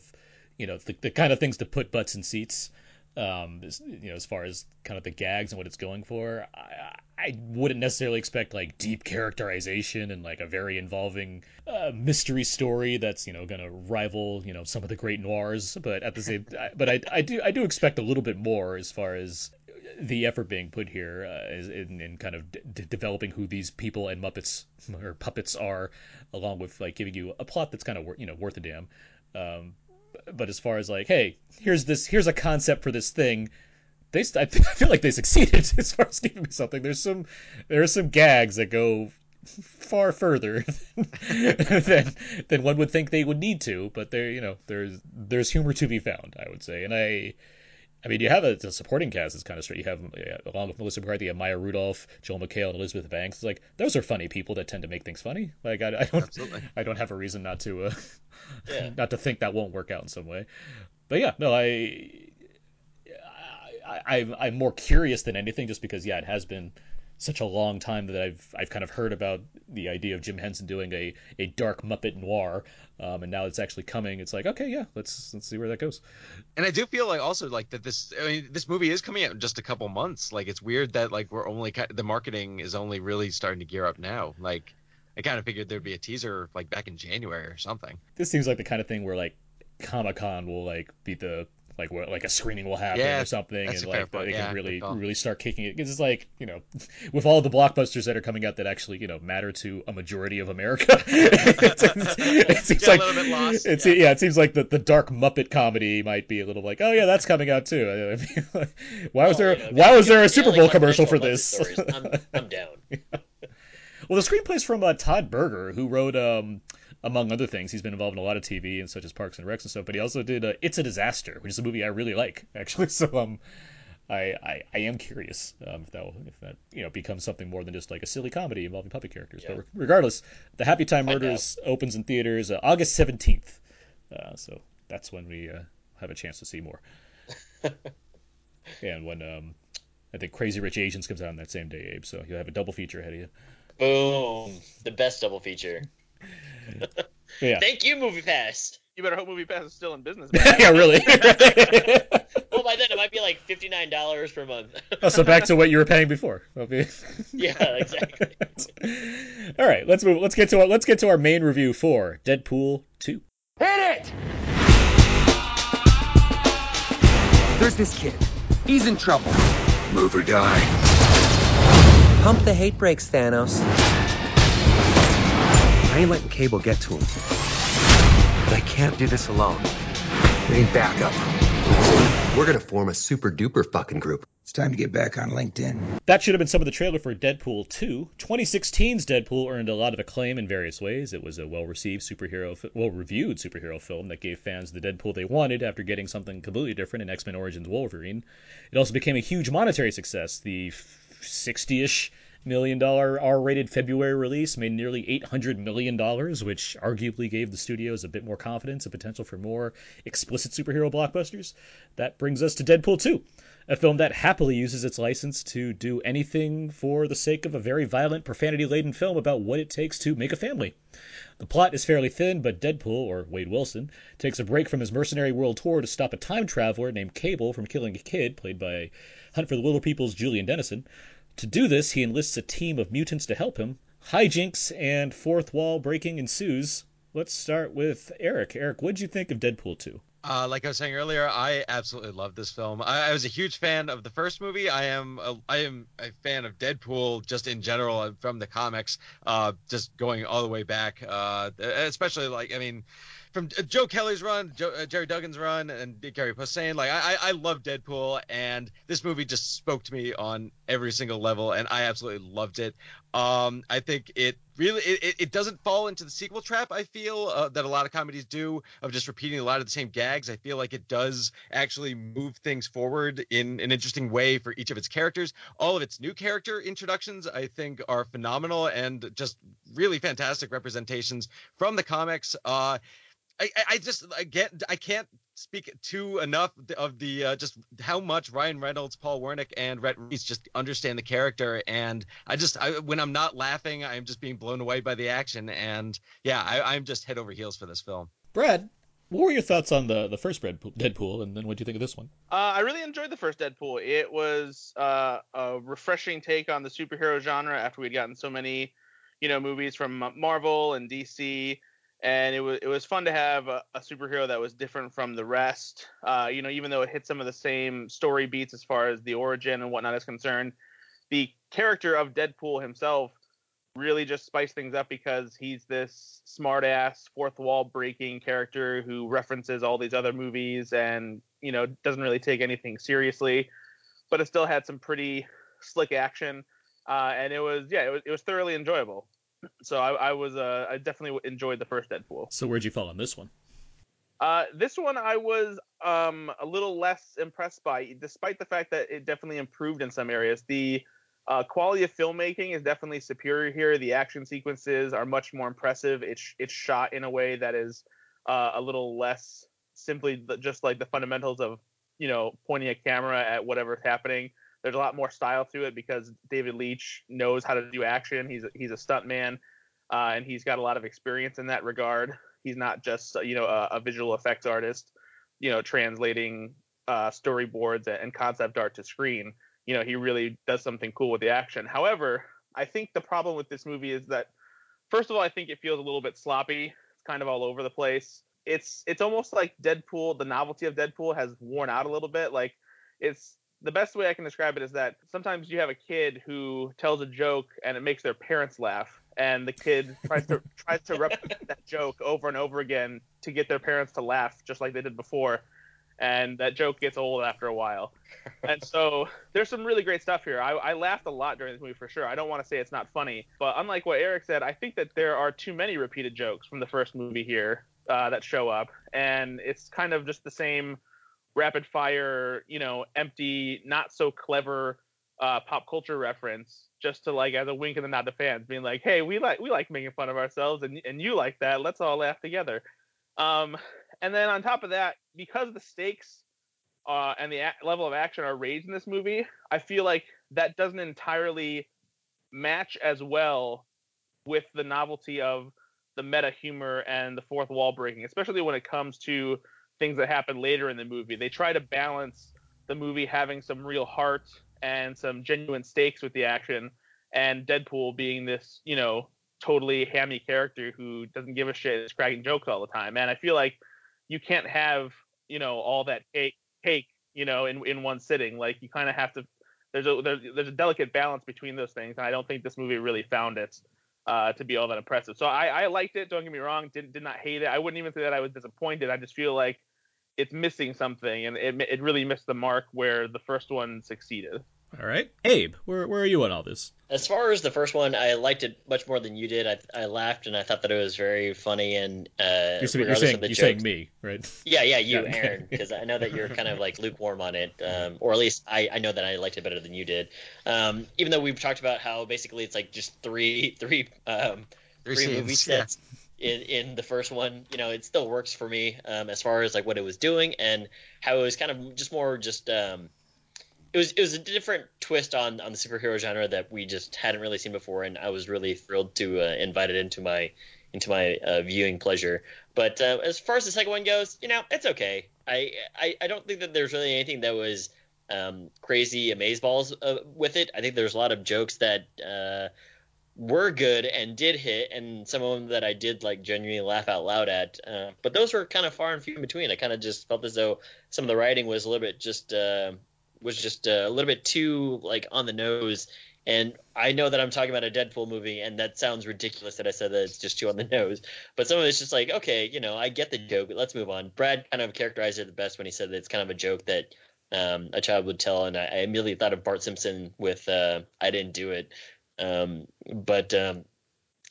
you know, the, the kind of things to put butts in seats. Um, you know, as far as kind of the gags and what it's going for, I, I wouldn't necessarily expect like deep characterization and like a very involving uh, mystery story that's you know going to rival you know some of the great noirs. But at the same, I, but I, I do I do expect a little bit more as far as the effort being put here uh, is in, in kind of d- developing who these people and Muppets or puppets are, along with like giving you a plot that's kind of wor- you know worth a damn. Um, but as far as like, hey, here's this, here's a concept for this thing. They, st- I feel like they succeeded as far as giving me something. There's some, there are some gags that go far further than than one would think they would need to. But there, you know, there's there's humor to be found. I would say, and I, I mean, you have a, the supporting cast is kind of straight. You have yeah, along with Melissa McCarthy, you Maya Rudolph, Joel McHale, and Elizabeth Banks. It's like those are funny people that tend to make things funny. Like I, I don't, Absolutely. I don't have a reason not to, uh, Yeah. not to think that won't work out in some way. But yeah, no, I, I, I'm more curious than anything, just because yeah, it has been such a long time that I've I've kind of heard about the idea of Jim Henson doing a, a dark Muppet noir, um, and now it's actually coming. It's like okay, yeah, let's let's see where that goes. And I do feel like also like that this I mean this movie is coming out in just a couple months. Like it's weird that like we're only the marketing is only really starting to gear up now. Like I kind of figured there'd be a teaser like back in January or something. This seems like the kind of thing where like Comic Con will like be the like what like a screening will happen Yeah, or something, and like point. they Yeah, can really really start kicking it. Because it's like you know, with all the blockbusters that are coming out that actually you know matter to a majority of America, it seems Get a like little bit lost, It's yeah. yeah. it seems like the the dark Muppet comedy might be a little like oh yeah, that's coming out too. I mean, like, why was Well, there you know, why you- was there a Super Bowl commercial for this? I'm, I'm down. Well, the screenplay's from uh, Todd Berger, who wrote, um, among other things, he's been involved in a lot of TV and such as Parks and Recs and stuff. But he also did uh, "It's a Disaster," which is a movie I really like, actually. So um, I I, I am curious um, if that will, if that you know becomes something more than just like a silly comedy involving puppet characters. Yeah. But regardless, the Happy Time Murders opens in theaters uh, August seventeenth. Uh, so that's when we uh, have a chance to see more. and when um, I think Crazy Rich Asians comes out on that same day, Abe. So you'll have a double feature ahead of you. Boom, the best double feature. But yeah. Thank you, Movie Pass. You better hope Movie Pass is still in business. yeah, really. Well, by then it might be like fifty nine dollars per month. Oh, so back to what you were paying before. Yeah, exactly. All right, let's move. Let's get to our, let's get to our main review for Deadpool two. Hit it! There's this kid. He's in trouble. Move or die. Pump the hate brakes, Thanos. I ain't letting Cable get to him. But I can't do this alone. We need backup. We're gonna form a super duper fucking group. It's time to get back on LinkedIn. That should have been some of the trailer for Deadpool 2. 2016's Deadpool earned a lot of acclaim in various ways. It was a well-received superhero, well-reviewed superhero film that gave fans the Deadpool they wanted after getting something completely different in X-Men Origins Wolverine. It also became a huge monetary success. The 60-ish million dollar R-rated February release made nearly 800 million dollars, which arguably gave the studios a bit more confidence and potential for more explicit superhero blockbusters. That brings us to Deadpool 2 a film that happily uses its license to do anything for the sake of a very violent, profanity laden film about what it takes to make a family. The plot is fairly thin, but Deadpool, or Wade Wilson, takes a break from his mercenary world tour to stop a time traveler named Cable from killing a kid, played by Hunt for the Wilderpeople's Julian Dennison. To do this, he enlists a team of mutants to help him. Hijinks and fourth wall breaking ensues. Let's start with Eric. Eric, what'd you think of Deadpool 2? Uh, like I was saying earlier, I absolutely love this film. I, I was a huge fan of the first movie. I am a, I am a fan of Deadpool just in general from the comics, uh, just going all the way back. Uh, especially like I mean, from uh, Joe Kelly's run, Joe, uh, Gerry Duggan's run, and Gary Posehn. Like I, I love Deadpool, and this movie just spoke to me on every single level, and I absolutely loved it. Um, I think it really it- it doesn't fall into the sequel trap. I feel uh, that a lot of comedies do of just repeating a lot of the same gags. I feel like it does actually move things forward in an interesting way for each of its characters. All of its new character introductions, I think, are phenomenal and just really fantastic representations from the comics. Uh, I, I- I just I get I can't speak too enough of the uh, just how much Ryan Reynolds, Paul Wernick, and Rhett Reese just understand the character, and I just I, when I'm not laughing, I'm just being blown away by the action, and yeah, I, I'm just head over heels for this film. Brad, what were your thoughts on the the first Deadpool, Deadpool and then what do you think of this one? Uh, I really enjoyed the first Deadpool. It was uh, a refreshing take on the superhero genre after we'd gotten so many, you know, movies from Marvel and DC, and it was it was fun to have a, a superhero that was different from the rest. Uh, you know, even though it hit some of the same story beats as far as the origin and whatnot is concerned, the character of Deadpool himself really just spiced things up because he's this smart ass fourth wall breaking character who references all these other movies and you know doesn't really take anything seriously but it still had some pretty slick action uh, and it was yeah it was, it was thoroughly enjoyable so I, I was uh, I definitely enjoyed the first Deadpool. So where'd you fall on this one? Uh, this one I was um, a little less impressed by, despite the fact that it definitely improved in some areas. The uh, quality of filmmaking is definitely superior here. The action sequences are much more impressive. It's it's shot in a way that is uh, a little less simply the, just like the fundamentals of you know pointing a camera at whatever's happening. There's a lot more style to it because David Leitch knows how to do action. He's a, he's a stunt man, uh, and he's got a lot of experience in that regard. He's not just you know a, a visual effects artist, you know, translating uh, storyboards and concept art to screen. You know, he really does something cool with the action. However, I think the problem with this movie is that, first of all, I think it feels a little bit sloppy. It's kind of all over the place. It's it's almost like Deadpool. The novelty of Deadpool has worn out a little bit. Like it's the best way I can describe it is that sometimes you have a kid who tells a joke and it makes their parents laugh, and the kid tries to tries to replicate that joke over and over again to get their parents to laugh just like they did before, and that joke gets old after a while. And so there's some really great stuff here. I, I laughed a lot during this movie for sure. I don't want to say it's not funny, but unlike what Eric said, I think that there are too many repeated jokes from the first movie here uh, that show up, and it's kind of just the same rapid fire, you know, empty, not so clever uh, pop culture reference, just to like as a wink and a nod to fans, being like, "Hey, we like we like making fun of ourselves, and and you like that. Let's all laugh together." Um, and then on top of that, because the stakes uh, and the a- level of action are raised in this movie, I feel like that doesn't entirely match as well with the novelty of the meta humor and the fourth wall breaking, especially when it comes to things that happen later in the movie. They try to balance the movie having some real heart and some genuine stakes with the action, and Deadpool being this, you know, totally hammy character who doesn't give a shit, is cracking jokes all the time. And I feel like you can't have, you know, all that cake, cake, you know, in in one sitting. Like you kind of have to. There's a there's, there's a delicate balance between those things, and I don't think this movie really found it uh, to be all that impressive. So I, I liked it. Don't get me wrong. Did did not hate it. I wouldn't even say that I was disappointed. I just feel like it's missing something, and it it really missed the mark where the first one succeeded. All right, Abe, where where are you on all this? As far as the first one, I liked it much more than you did. I, I laughed and I thought that it was very funny and uh, You're, saying- you're saying of the you're saying me, right? Yeah, yeah, you, Yeah. Aaron, because I know that you're kind of like lukewarm on it, um, or at least I, I know that I liked it better than you did. Um, even though we've talked about how basically it's like just three three um, Three three movie scenes, yeah. sets in in the first one. You know, it still works for me um, as far as like what it was doing and how it was kind of just more just um, it was it was a different twist on on the superhero genre that we just hadn't really seen before, and I was really thrilled to uh, invite it into my into my uh, viewing pleasure. But uh, as far as the second one goes, you know, it's okay. I I, I don't think that there's really anything that was um, crazy amazeballs uh, with it. I think there's a lot of jokes that uh, were good and did hit, and some of them that I did like genuinely laugh out loud at. Uh, but those were kind of far and few in between. I kind of just felt as though some of the writing was a little bit just uh, was just uh, a little bit too like on the nose. And I know that I'm talking about a Deadpool movie, and that sounds ridiculous that I said that it's just too on the nose. But some of it's just like, okay, you know, I get the joke. but Let's move on. Brad kind of characterized it the best when he said that it's kind of a joke that um, a child would tell, and I, I immediately thought of Bart Simpson with uh, "I didn't do it." Um, but um,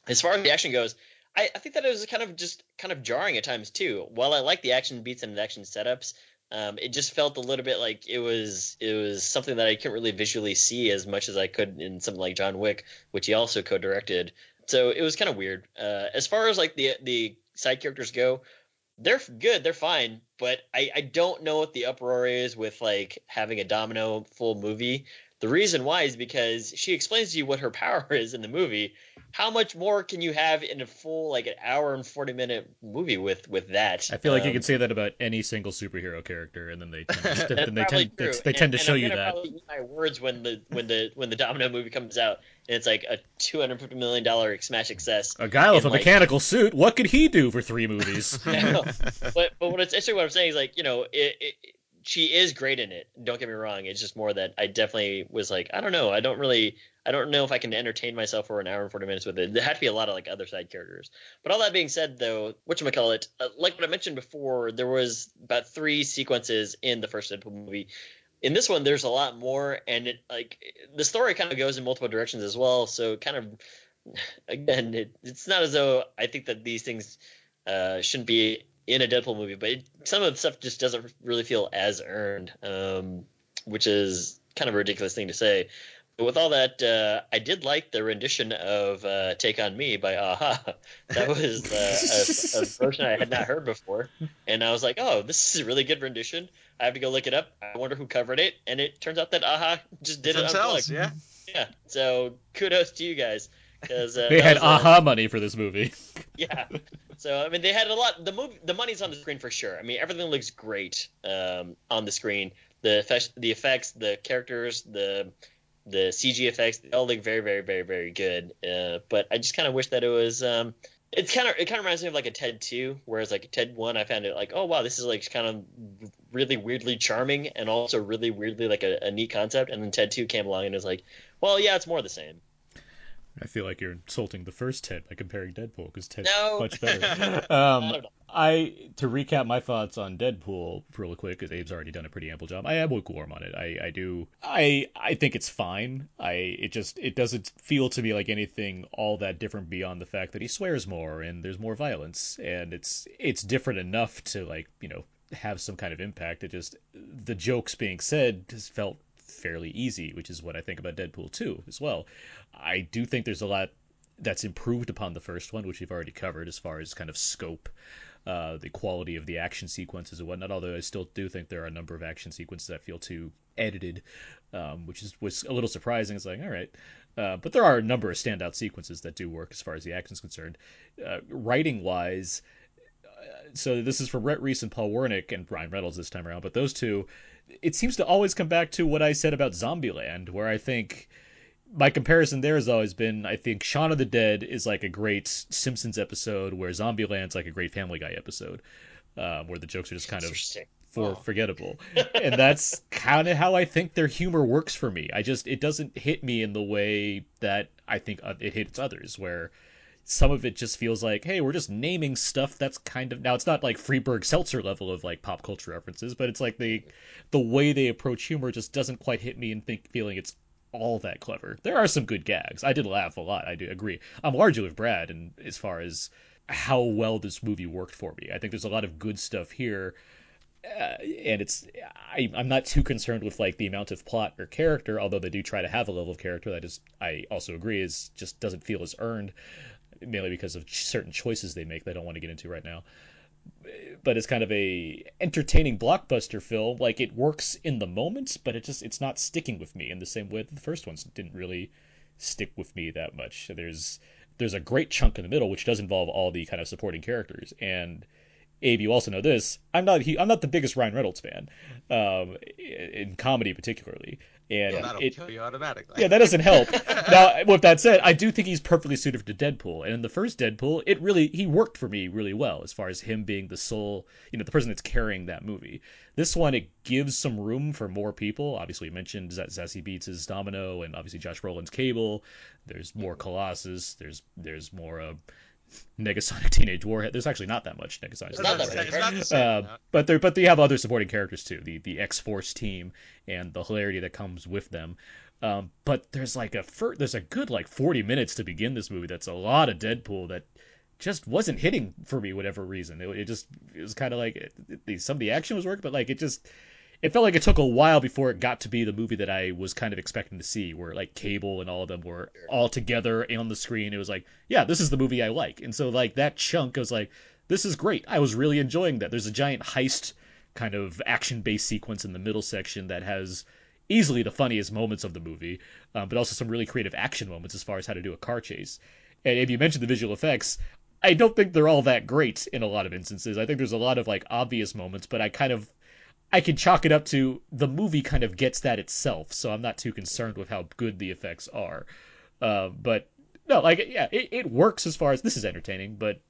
as far as the action goes, I, I think that it was kind of just kind of jarring at times too. While I like the action beats and the action setups, um, it just felt a little bit like it was it was something that I couldn't really visually see as much as I could in something like John Wick, which he also co-directed. So it was kind of weird. Uh, as far as like the the side characters go, they're good, they're fine, but I, I don't know what the uproar is with like having a Domino full movie. The reason why is because she explains to you what her power is in the movie. How much more can you have in a full like an hour and forty minute movie with with that? I feel like you Um, could say that about any single superhero character, and then they tend, that's then they tend, true. they tend to And- show you that. My words when the when the when the Domino movie comes out, and it's like a two hundred fifty million dollar smash success. A guy with a like, mechanical suit, what could he do for three movies? no, but but what it's actually what I'm saying is like you know it, it she is great in it. Don't get me wrong. It's just more that I definitely was like I don't know. I don't really I don't know if I can entertain myself for an hour and forty minutes with it. There had to be a lot of like other side characters. But all that being said, though, what call it? Uh, like what I mentioned before, there was about three sequences in the first Deadpool movie. In this one, there's a lot more, and it like the story kind of goes in multiple directions as well. So kind of again, it, it's not as though I think that these things uh, shouldn't be in a Deadpool movie, but it, some of the stuff just doesn't really feel as earned, um, which is kind of a ridiculous thing to say. But with all that, uh, I did like the rendition of uh, "Take on Me" by a-ha. That was uh, a, a version I had not heard before, and I was like, "Oh, this is a really good rendition." I have to go look it up. I wonder who covered it, and it turns out that a-ha just did Themselves, it Themselves, yeah. Yeah. So kudos to you guys because uh, They had a- aha money for this movie. yeah. So I mean, they had a lot. The movie, the money's on the screen for sure. I mean, everything looks great um, on the screen. The effects, the effects, the characters, the the CG effects, they all look very, very, very, very good. Uh, but I just kind of wish that it was. Um, it's kind of it kind of reminds me of like a Ted two, whereas like a Ted one, I found it like, oh wow, this is like kind of really weirdly charming and also really weirdly like a, a neat concept. And then Ted two came along and it was like, well, yeah, it's more of the same. I feel like you're insulting the first Ted by comparing Deadpool because Ted's No. much better. I Um, don't. I to recap my thoughts on Deadpool real quick because Abe's already done a pretty ample job. I am lukewarm on it. I, I do. I I think it's fine. I it just it doesn't feel to me like anything all that different beyond the fact that he swears more and there's more violence and it's it's different enough to like you know have some kind of impact. It just the jokes being said just felt fairly easy, which is what I think about Deadpool 2 as well. I do think there's a lot that's improved upon the first one, which we've already covered as far as kind of scope, uh, the quality of the action sequences and whatnot. Although I still do think there are a number of action sequences that feel too edited, um, which is was a little surprising. It's like, all right, uh, but there are a number of standout sequences that do work as far as the action is concerned. Uh, writing wise, so this is from Rhett Reese and Paul Wernick and Ryan Reynolds this time around, but those two, it seems to always come back to what I said about Zombieland, where I think my comparison there has always been I think Shaun of the Dead is like a great Simpsons episode, where Zombieland's like a great Family Guy episode, um, where the jokes are just kind of for Oh. forgettable, and that's kind of how I think their humor works for me. I just it doesn't hit me in the way that I think it hits others, where some of it just feels like, hey, we're just naming stuff that's kind of now it's not like Friedberg Seltzer level of like pop culture references, but it's like the the way they approach humor just doesn't quite hit me and think feeling it's all that clever. There are some good gags. I did laugh a lot. I do agree. I'm largely with Brad and as far as how well this movie worked for me. I think there's a lot of good stuff here. Uh, and it's I, I'm not too concerned with like the amount of plot or character, although they do try to have a level of character that is I also agree is just doesn't feel as earned, mainly because of certain choices they make that I don't want to get into right now but it's kind of a entertaining blockbuster film. Like it works in the moment, but it just it's not sticking with me in the same way that the first ones didn't really stick with me that much. There's there's a great chunk in the middle which does involve all the kind of supporting characters and Abe, you also know this. I'm not I'm not the biggest Ryan Reynolds fan, um, in comedy particularly, and Well, that'll it, kill you automatically. yeah, that doesn't help. now, with that said, I do think he's perfectly suited for Deadpool. And in the first Deadpool, it really he worked for me really well as far as him being the sole, you know, the person that's carrying that movie. This one, it gives some room for more people. Obviously, you mentioned Zazie Beetz' Domino, and obviously Josh Brolin's Cable. There's more Colossus. There's there's more uh, Negasonic Teenage Warhead. There's actually not that much Negasonic. It's not Teenage that It's many, not the uh, but they but they have other supporting characters too, the the X Force team and the hilarity that comes with them. Um, but there's like a fir- there's a good like 40 minutes to begin this movie. That's a lot of Deadpool that just wasn't hitting for me whatever reason. It, it just it was kind of like it, it- some of the action was working, but like it just it felt like it took a while before it got to be the movie that I was kind of expecting to see, where like Cable and all of them were all together on the screen. It was like, yeah, this is the movie I like. And so like that chunk, I was like, this is great. I was really enjoying that. There's a giant heist kind of action-based sequence in the middle section that has easily the funniest moments of the movie, um, but also some really creative action moments as far as how to do a car chase. And if you mentioned the visual effects, I don't think they're all that great in a lot of instances. I think there's a lot of like obvious moments, but I kind of I can chalk it up to the movie kind of gets that itself, so I'm not too concerned with how good the effects are. Uh, but no, like yeah, it, it works as far as this is entertaining, but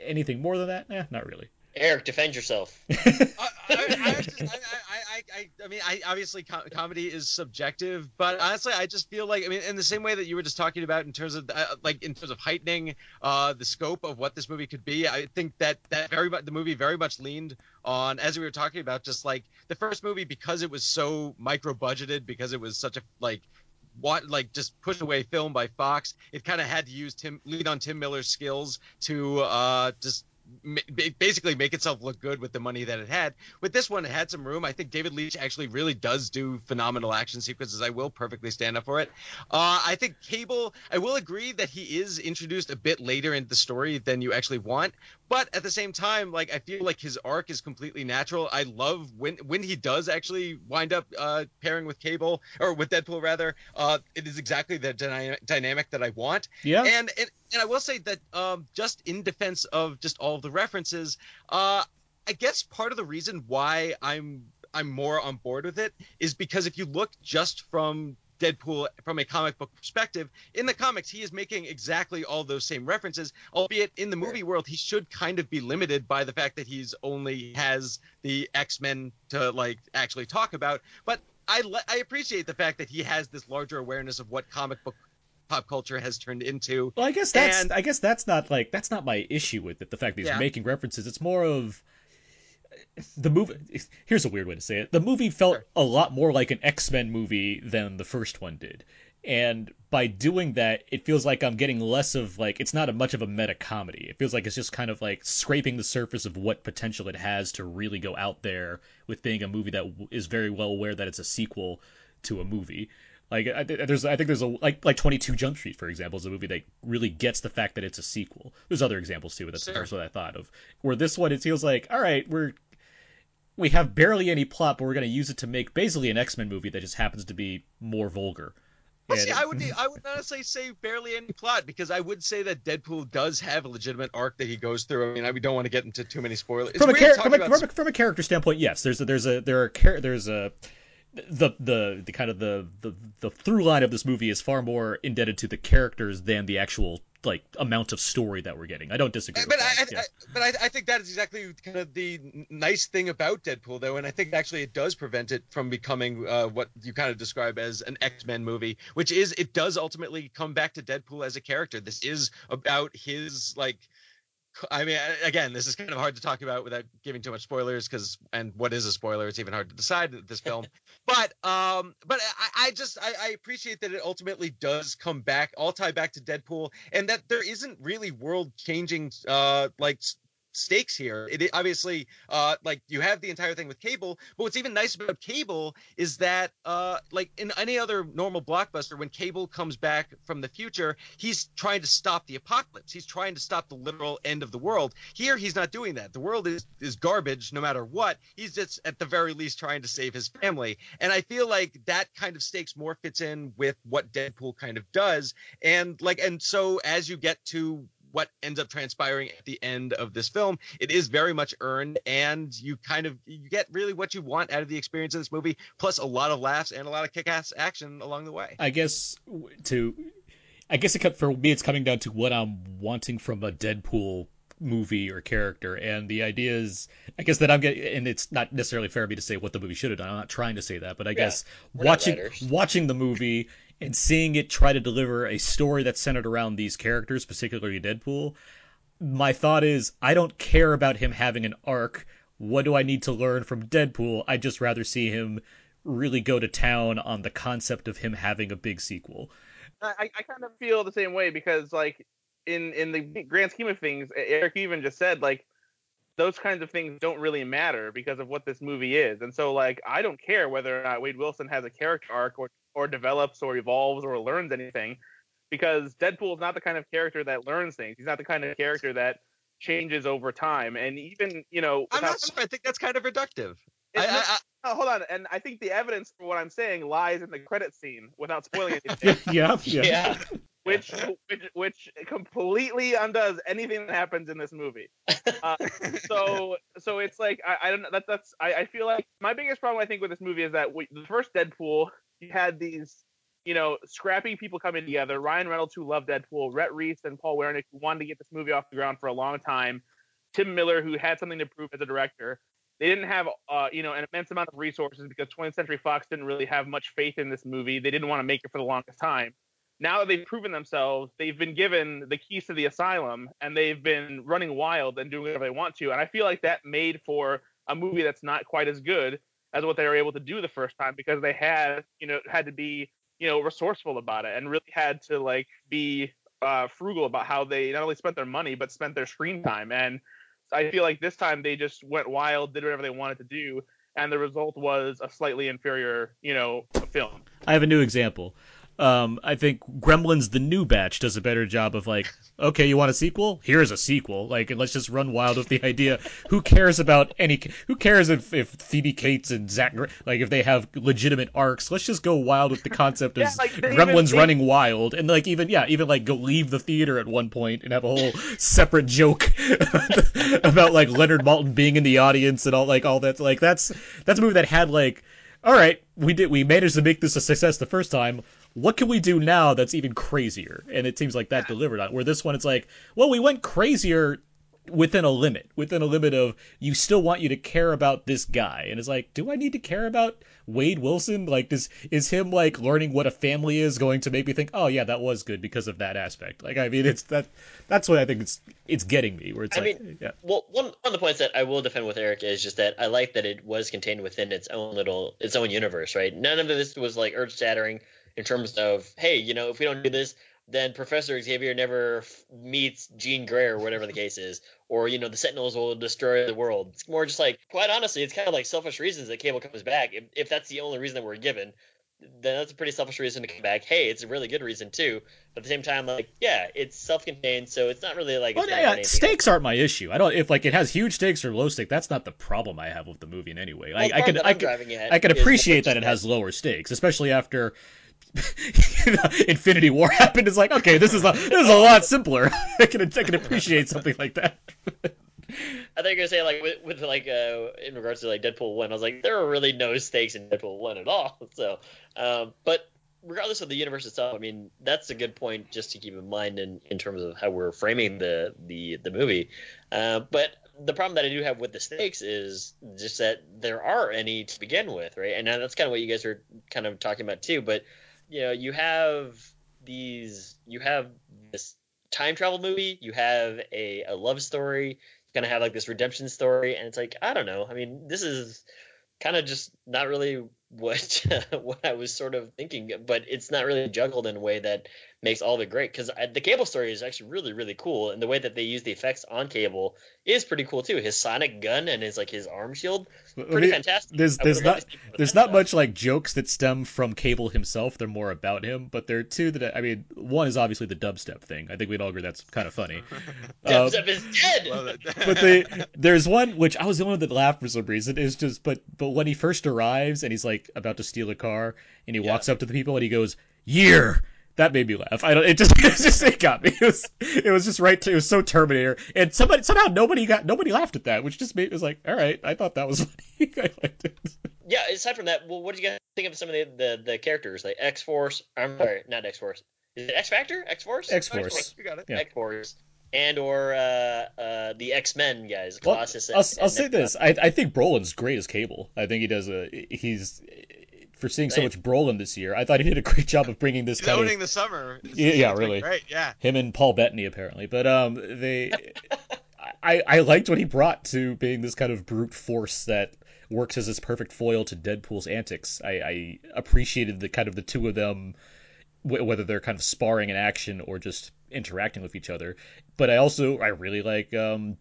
anything more than that, eh, not really. Eric, defend yourself. I, I, I, just, I, I, I, I, I mean, I obviously com- comedy is subjective, but honestly, I just feel like, I mean, in the same way that you were just talking about in terms of, uh, like, in terms of heightening uh, the scope of what this movie could be, I think that that very much the movie very much leaned on, as we were talking about, just like the first movie because it was so micro budgeted, because it was such a like what like just push away film by Fox. It kind of had to use Tim lean on Tim Miller's skills to uh, just ma- ba- basically make itself look good with the money that it had. With this one, it had some room. I think David Leitch actually really does do phenomenal action sequences. I will perfectly stand up for it. Uh, I think Cable. I will agree that he is introduced a bit later in the story than you actually want, but at the same time, like I feel like his arc is completely natural. I love when when he does actually wind up uh, pairing with Cable or with Deadpool rather. Uh, it is exactly the dyna- dynamic that I want. Yeah. And, and and I will say that um, just in defense of just all of the references, uh, I guess part of the reason why I'm I'm more on board with it is because if you look just from Deadpool from a comic book perspective, in the comics he is making exactly all those same references, albeit in the movie world he should kind of be limited by the fact that he's only has the X-Men to like actually talk about, but I le- I appreciate the fact that he has this larger awareness of what comic book pop culture has turned into. Well, I guess that's And- I guess that's not like that's not my issue with it. The fact that he's Yeah. making references. It's more of the movie. Here's a weird way to say it. The movie felt Sure. a lot more like an X Men movie than the first one did. And by doing that, it feels like I'm getting less of like it's not a much of a meta comedy. It feels like it's just kind of like scraping the surface of what potential it has to really go out there with being a movie that is very well aware that it's a sequel to a movie. Like I, there's, I think there's a like like 22 Jump Street, for example, is a movie that really gets the fact that it's a sequel. There's other examples too, but that's the Sure. first one I thought of. Where this one, it feels like, all right, we're we have barely any plot, but we're going to use it to make basically an X Men movie that just happens to be more vulgar. Well, see, I would I would not say barely any plot because I would say that Deadpool does have a legitimate arc that he goes through. I mean, I we don't want to get into too many spoilers. From a, char- from, a, from, a, from a character standpoint, yes, there's a, there's a there are char- there's a the the the kind of the, the the through line of this movie is far more indebted to the characters than the actual like amount of story that we're getting. I don't disagree. but with I, that. I, yeah. I, but I, I think that is exactly kind of the nice thing about Deadpool, though, and I think actually it does prevent it from becoming uh, what you kind of describe as an X Men movie, which is it does ultimately come back to Deadpool as a character. This is about his like. I mean, again, this is kind of hard to talk about without giving too much spoilers, because and what is a spoiler? It's even hard to decide this film. but um, but I, I just I, I appreciate that it ultimately does come back, all tie back to Deadpool, and that there isn't really world changing uh like stakes here. It obviously uh like you have the entire thing with Cable, but what's even nice about Cable is that uh like in any other normal blockbuster, when Cable comes back from the future, he's trying to stop the apocalypse. He's trying to stop the literal end of the world. Here, he's not doing that. The world is is garbage no matter what. He's just at the very least trying to save his family. And I feel like that kind of stakes more fits in with what Deadpool kind of does. And like, and so as you get to what ends up transpiring at the end of this film, it is very much earned, and you kind of you get really what you want out of the experience of this movie, plus a lot of laughs and a lot of kick-ass action along the way. I guess to, I guess it for me. It's coming down to what I'm wanting from a Deadpool movie or character, and the idea is, I guess that I'm getting, and it's not necessarily fair of me to say what the movie should have done. I'm not trying to say that, but I guess watching watching the movie and seeing it try to deliver a story that's centered around these characters, particularly Deadpool, my thought is I don't care about him having an arc. What do I need to learn from Deadpool? I'd just rather see him really go to town on the concept of him having a big sequel. I, I kind of feel the same way because like in in the grand scheme of things, Eric even just said like those kinds of things don't really matter because of what this movie is, and so like I don't care whether or not Wade Wilson has a character arc or or develops or evolves or learns anything because Deadpool is not the kind of character that learns things. He's not the kind of character that changes over time, and even you know I'm not sure. I think that's kind of reductive. it's I- I- no, hold on, and I think the evidence for what I'm saying lies in the credit scene without spoiling anything yeah, Yeah. which which which completely undoes anything that happens in this movie. Uh, so so it's like I, I don't know that that's I, I feel like my biggest problem I think with this movie is that we, the first Deadpool you had these you know scrappy people coming together. Ryan Reynolds who loved Deadpool Rhett Reese and Paul Wernick who wanted to get this movie off the ground for a long time. Tim Miller who had something to prove as a director. They didn't have uh, you know an immense amount of resources because 20th Century Fox didn't really have much faith in this movie. They didn't want to make it for the longest time. Now that they've proven themselves, they've been given the keys to the asylum and they've been running wild and doing whatever they want to. And I feel like that made for a movie that's not quite as good as what they were able to do the first time because they had, you know, had to be, you know, resourceful about it and really had to like be uh, frugal about how they not only spent their money but spent their screen time. And I feel like this time they just went wild, did whatever they wanted to do, and the result was a slightly inferior, you know, film. I have a new example. Um, I think Gremlins: The New Batch does a better job of like, okay, you want a sequel? Here's a sequel. Like, let's just run wild with the idea. Who cares about any? Who cares if, if Phoebe Cates and Zach, like, if they have legitimate arcs? Let's just go wild with the concept of like, Gremlins even- they- running wild, and like even yeah, even like go leave the theater at one point and have a whole separate joke about like Leonard Maltin being in the audience and all like all that. Like that's that's a movie that had like all right, we did we managed to make this a success the first time. What can we do now that's even crazier? And it seems like that delivered on. it. Where this one, it's like, well, we went crazier within a limit, within a limit of you still want you to care about this guy, and it's like, do I need to care about Wade Wilson? Like, does is him like learning what a family is going to make me think, oh yeah, that was good because of that aspect? Like, I mean, it's that that's what I think it's it's getting me. Where it's I like, mean, yeah. Well, one, one of the points that I will defend with Eric is just that I like that it was contained within its own little, its own universe, right? None of this was like earth shattering in terms of, hey, you know, if we don't do this, then Professor Xavier never f- meets Jean Grey or whatever the case is, or you know, the Sentinels will destroy the world. It's more just like, quite honestly, it's kind of like selfish reasons that Cable comes back. If, if that's the only reason that we're given, then that's a pretty selfish reason to come back. Hey, it's a really good reason too. But at the same time, like, yeah, it's self-contained, so it's not really like. Well, it's yeah, anything stakes aren't my issue. I don't if like it has huge stakes or low stakes. That's not the problem I have with the movie in any way. Well, I, I that I I'm can driving at I is appreciate that it has lower stakes, especially after Infinity War happened. It's like okay, this is a this is a lot simpler. I can I can appreciate something like that. I think you're gonna say like with, with like uh in regards to like Deadpool one, I was like there are really no stakes in Deadpool one at all. So, um, but regardless of the universe itself, I mean that's a good point just to keep in mind in, in terms of how we're framing the the the movie. Uh, but the problem that I do have with the stakes is just that there are any to begin with, right? And that's kind of what you guys are kind of talking about too. But you know, you have these, you have this time travel movie, you have a, a love story, of have like this redemption story, and it's like I don't know. I mean, this is kind of just not really what what I was sort of thinking, but it's not really juggled in a way that makes all of it great. Because the Cable story is actually really really cool, and the way that they use the effects on Cable is pretty cool too. His sonic gun and his like his arm shield, pretty mean, fantastic. There's there's not to see more of there's not much like jokes that stem from Cable himself. They're more about him. But there are two that I, I mean, one is obviously the dubstep thing. I think we'd all agree that's kind of funny. Um, Dubstep is dead. But they, there's one which I was the one that laughed for some reason. Is just but but when he first arrives and he's like about to steal a car and he walks up to the people and he goes year. That made me laugh. I don't. It just, it just, it got me. It was, it was just right. To, it was so Terminator, and somebody somehow nobody got nobody laughed at that, which just made it was like, all right, I thought that was funny. I liked it. yeah, aside from that, well, what do you guys think of some of the the, the characters like X Force? I'm sorry, not X Force. Is it X Factor? X Force? X-Force. You got it. Yeah. X Force. And or uh, uh, the X Men guys, Well, I'll, and- I'll and say Nebula. this: I, I think Brolin's great as Cable. I think he does a he's for seeing so much Brolin this year. I thought he did a great job of bringing this He's kind owning of the summer. It's- Yeah, yeah, really. Great, yeah. him and Paul Bettany apparently. But um, they I I liked what he brought to being this kind of brute force that works as this perfect foil to Deadpool's antics. I, I appreciated the kind of the two of them wh- whether they're kind of sparring in action or just interacting with each other. But I also I really like um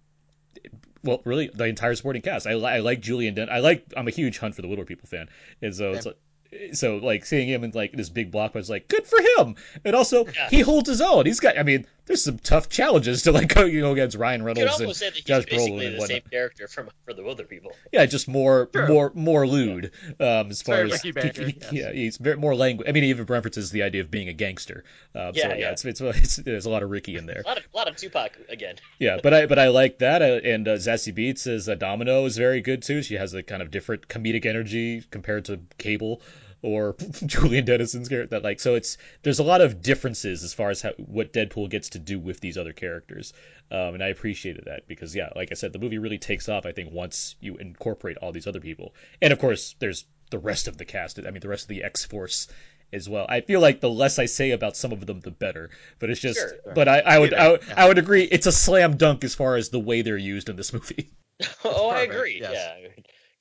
well really the entire supporting cast. I, li- I like Julian Dent. I like I'm a huge Hunt for the Wilderpeople fan, and so it's like. So like seeing him in like this big block was like good for him, and also Yeah. he holds his own. He's got I mean there's some tough challenges to like go you know against Ryan You could Reynolds and say that he's Josh basically Brolin and the whatnot. same character from for the Wilderpeople. Yeah, just more, True. more, more lewd. Um, as far very as Ricky Baker, yes. yeah, he's very more language. I mean, he even references the idea of being a gangster. Um, so Yeah, yeah, yeah. It's, it's it's there's a lot of Ricky in there. A lot of, a lot of Tupac again. Yeah, but I but I like that. Uh, and uh, Zazie Beetz as a Domino is very good too. She has a kind of different comedic energy compared to Cable or Julian Dennison's character. That like so it's there's a lot of differences as far as how, what Deadpool gets to do with these other characters. Um, and I appreciated that because yeah, like I said, the movie really takes off. I think once you incorporate all these other people, and of course there's the rest of the cast. I mean, the rest of the X Force as well. I feel like the less I say about some of them, the better. But it's just, Sure. but I, I would, I, would. I would agree. It's a slam dunk as far as the way they're used in this movie. oh, I agree. yes. Yeah,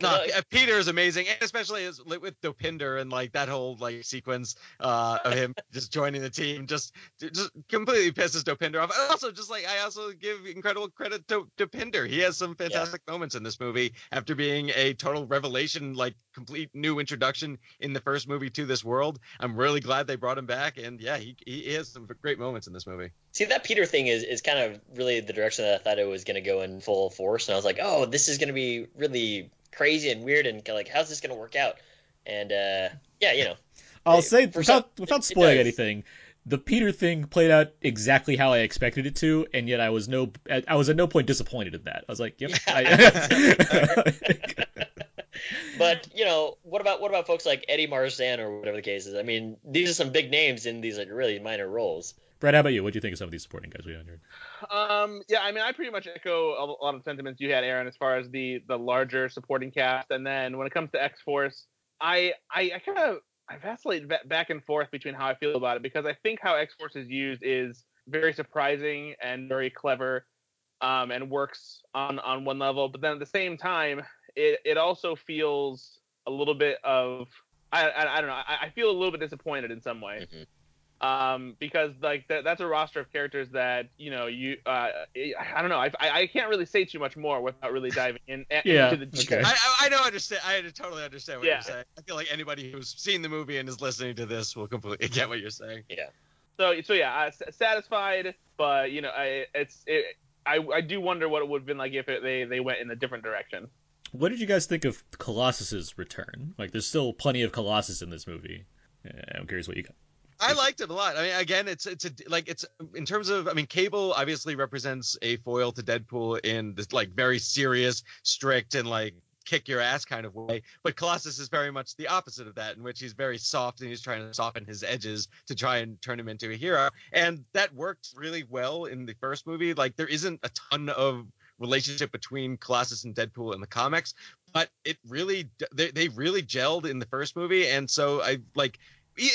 No, Uh, Peter is amazing, and especially as, with Dopinder and like that whole like sequence uh, of him just joining the team, just just completely pisses Dopinder off. And also, just like I also give incredible credit to Dopinder. He has some fantastic moments in this movie after being a total revelation, like complete new introduction in the first movie to this world. I'm really glad they brought him back, and yeah, he he has some great moments in this movie. See that Peter thing is is kind of really the direction that I thought it was going to go in full force, and I was like, oh, this is going to be really crazy and weird, and like, how's this going to work out? And uh, yeah, you know, I'll It- say without some- without spoiling anything, the Peter thing played out exactly how I expected it to, and yet I was no I was at no point disappointed in that. I was like, yep. I- but you know, what about what about folks like Eddie Marsan or whatever the case is? I mean, these are some big names in these like really minor roles. Brad, how about you? What do you think of some of these supporting guys we had here? Um, yeah, I mean, I pretty much echo a a lot of the sentiments you had, Aaron, as far as the the larger supporting cast. And then when it comes to X Force, I I, I kind of I vacillate ba- back and forth between how I feel about it because I think how X Force is used is very surprising and very clever, um, and works on on one level. But then at the same time, it it also feels a little bit of I I, I don't know. I, I feel a little bit disappointed in some way Mhm. Um, because like that, that's a roster of characters that you know you uh, I don't know I, I I can't really say too much more without really diving in Yeah, into the okay. I, I, I know, understand. I totally understand what Yeah. you're saying. I feel like anybody who's seen the movie and is listening to this will completely get what you're saying. Yeah. so so yeah uh, s- satisfied but you know I it's it, I I do wonder what it would have been like if it, they they went in a different direction. What did you guys think of Colossus's return? Like, there's still plenty of Colossus in this movie. I'm curious what you got. I liked it a lot. I mean, again, it's it's a like it's in terms of I mean, Cable obviously represents a foil to Deadpool in this like very serious, strict, and like kick your ass kind of way. But Colossus is very much the opposite of that, in which he's very soft and he's trying to soften his edges to try and turn him into a hero. And that worked really well in the first movie. Like there isn't a ton of relationship between Colossus and Deadpool in the comics, but it really they, they really gelled in the first movie. And so I like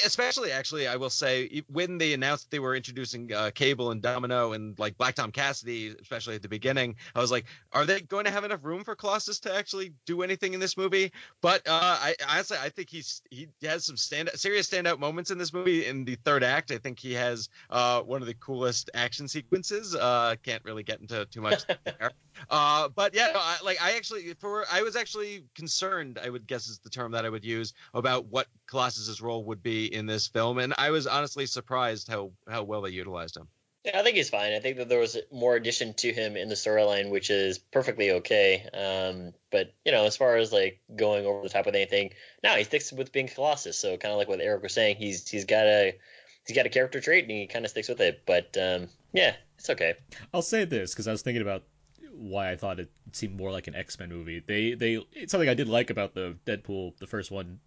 especially actually i will say when they announced they were introducing uh, cable and domino and like black tom cassidy especially at the beginning i was like are they going to have enough room for colossus to actually do anything in this movie? But uh, i honestly i think he's he has some stand serious standout moments in this movie. In the third act i think he has uh, one of the coolest action sequences. Uh, can't really get into too much there. Uh, but yeah, no, I, like I actually for I was actually concerned. I would guess is the term that I would use about what Colossus's role would be in this film, and I was honestly surprised how how well they utilized him. Yeah, I think he's fine. I think that there was more addition to him in the storyline, which is perfectly okay. Um, but you know, as far as like going over the top with anything, no, he sticks with being Colossus. So kind of like what Eric was saying, he's he's got a he's got a character trait and he kind of sticks with it. But um, yeah, it's okay. I'll say this because I was thinking about why I thought it seemed more like an X Men movie. They they it's something I did like about the Deadpool, the first one.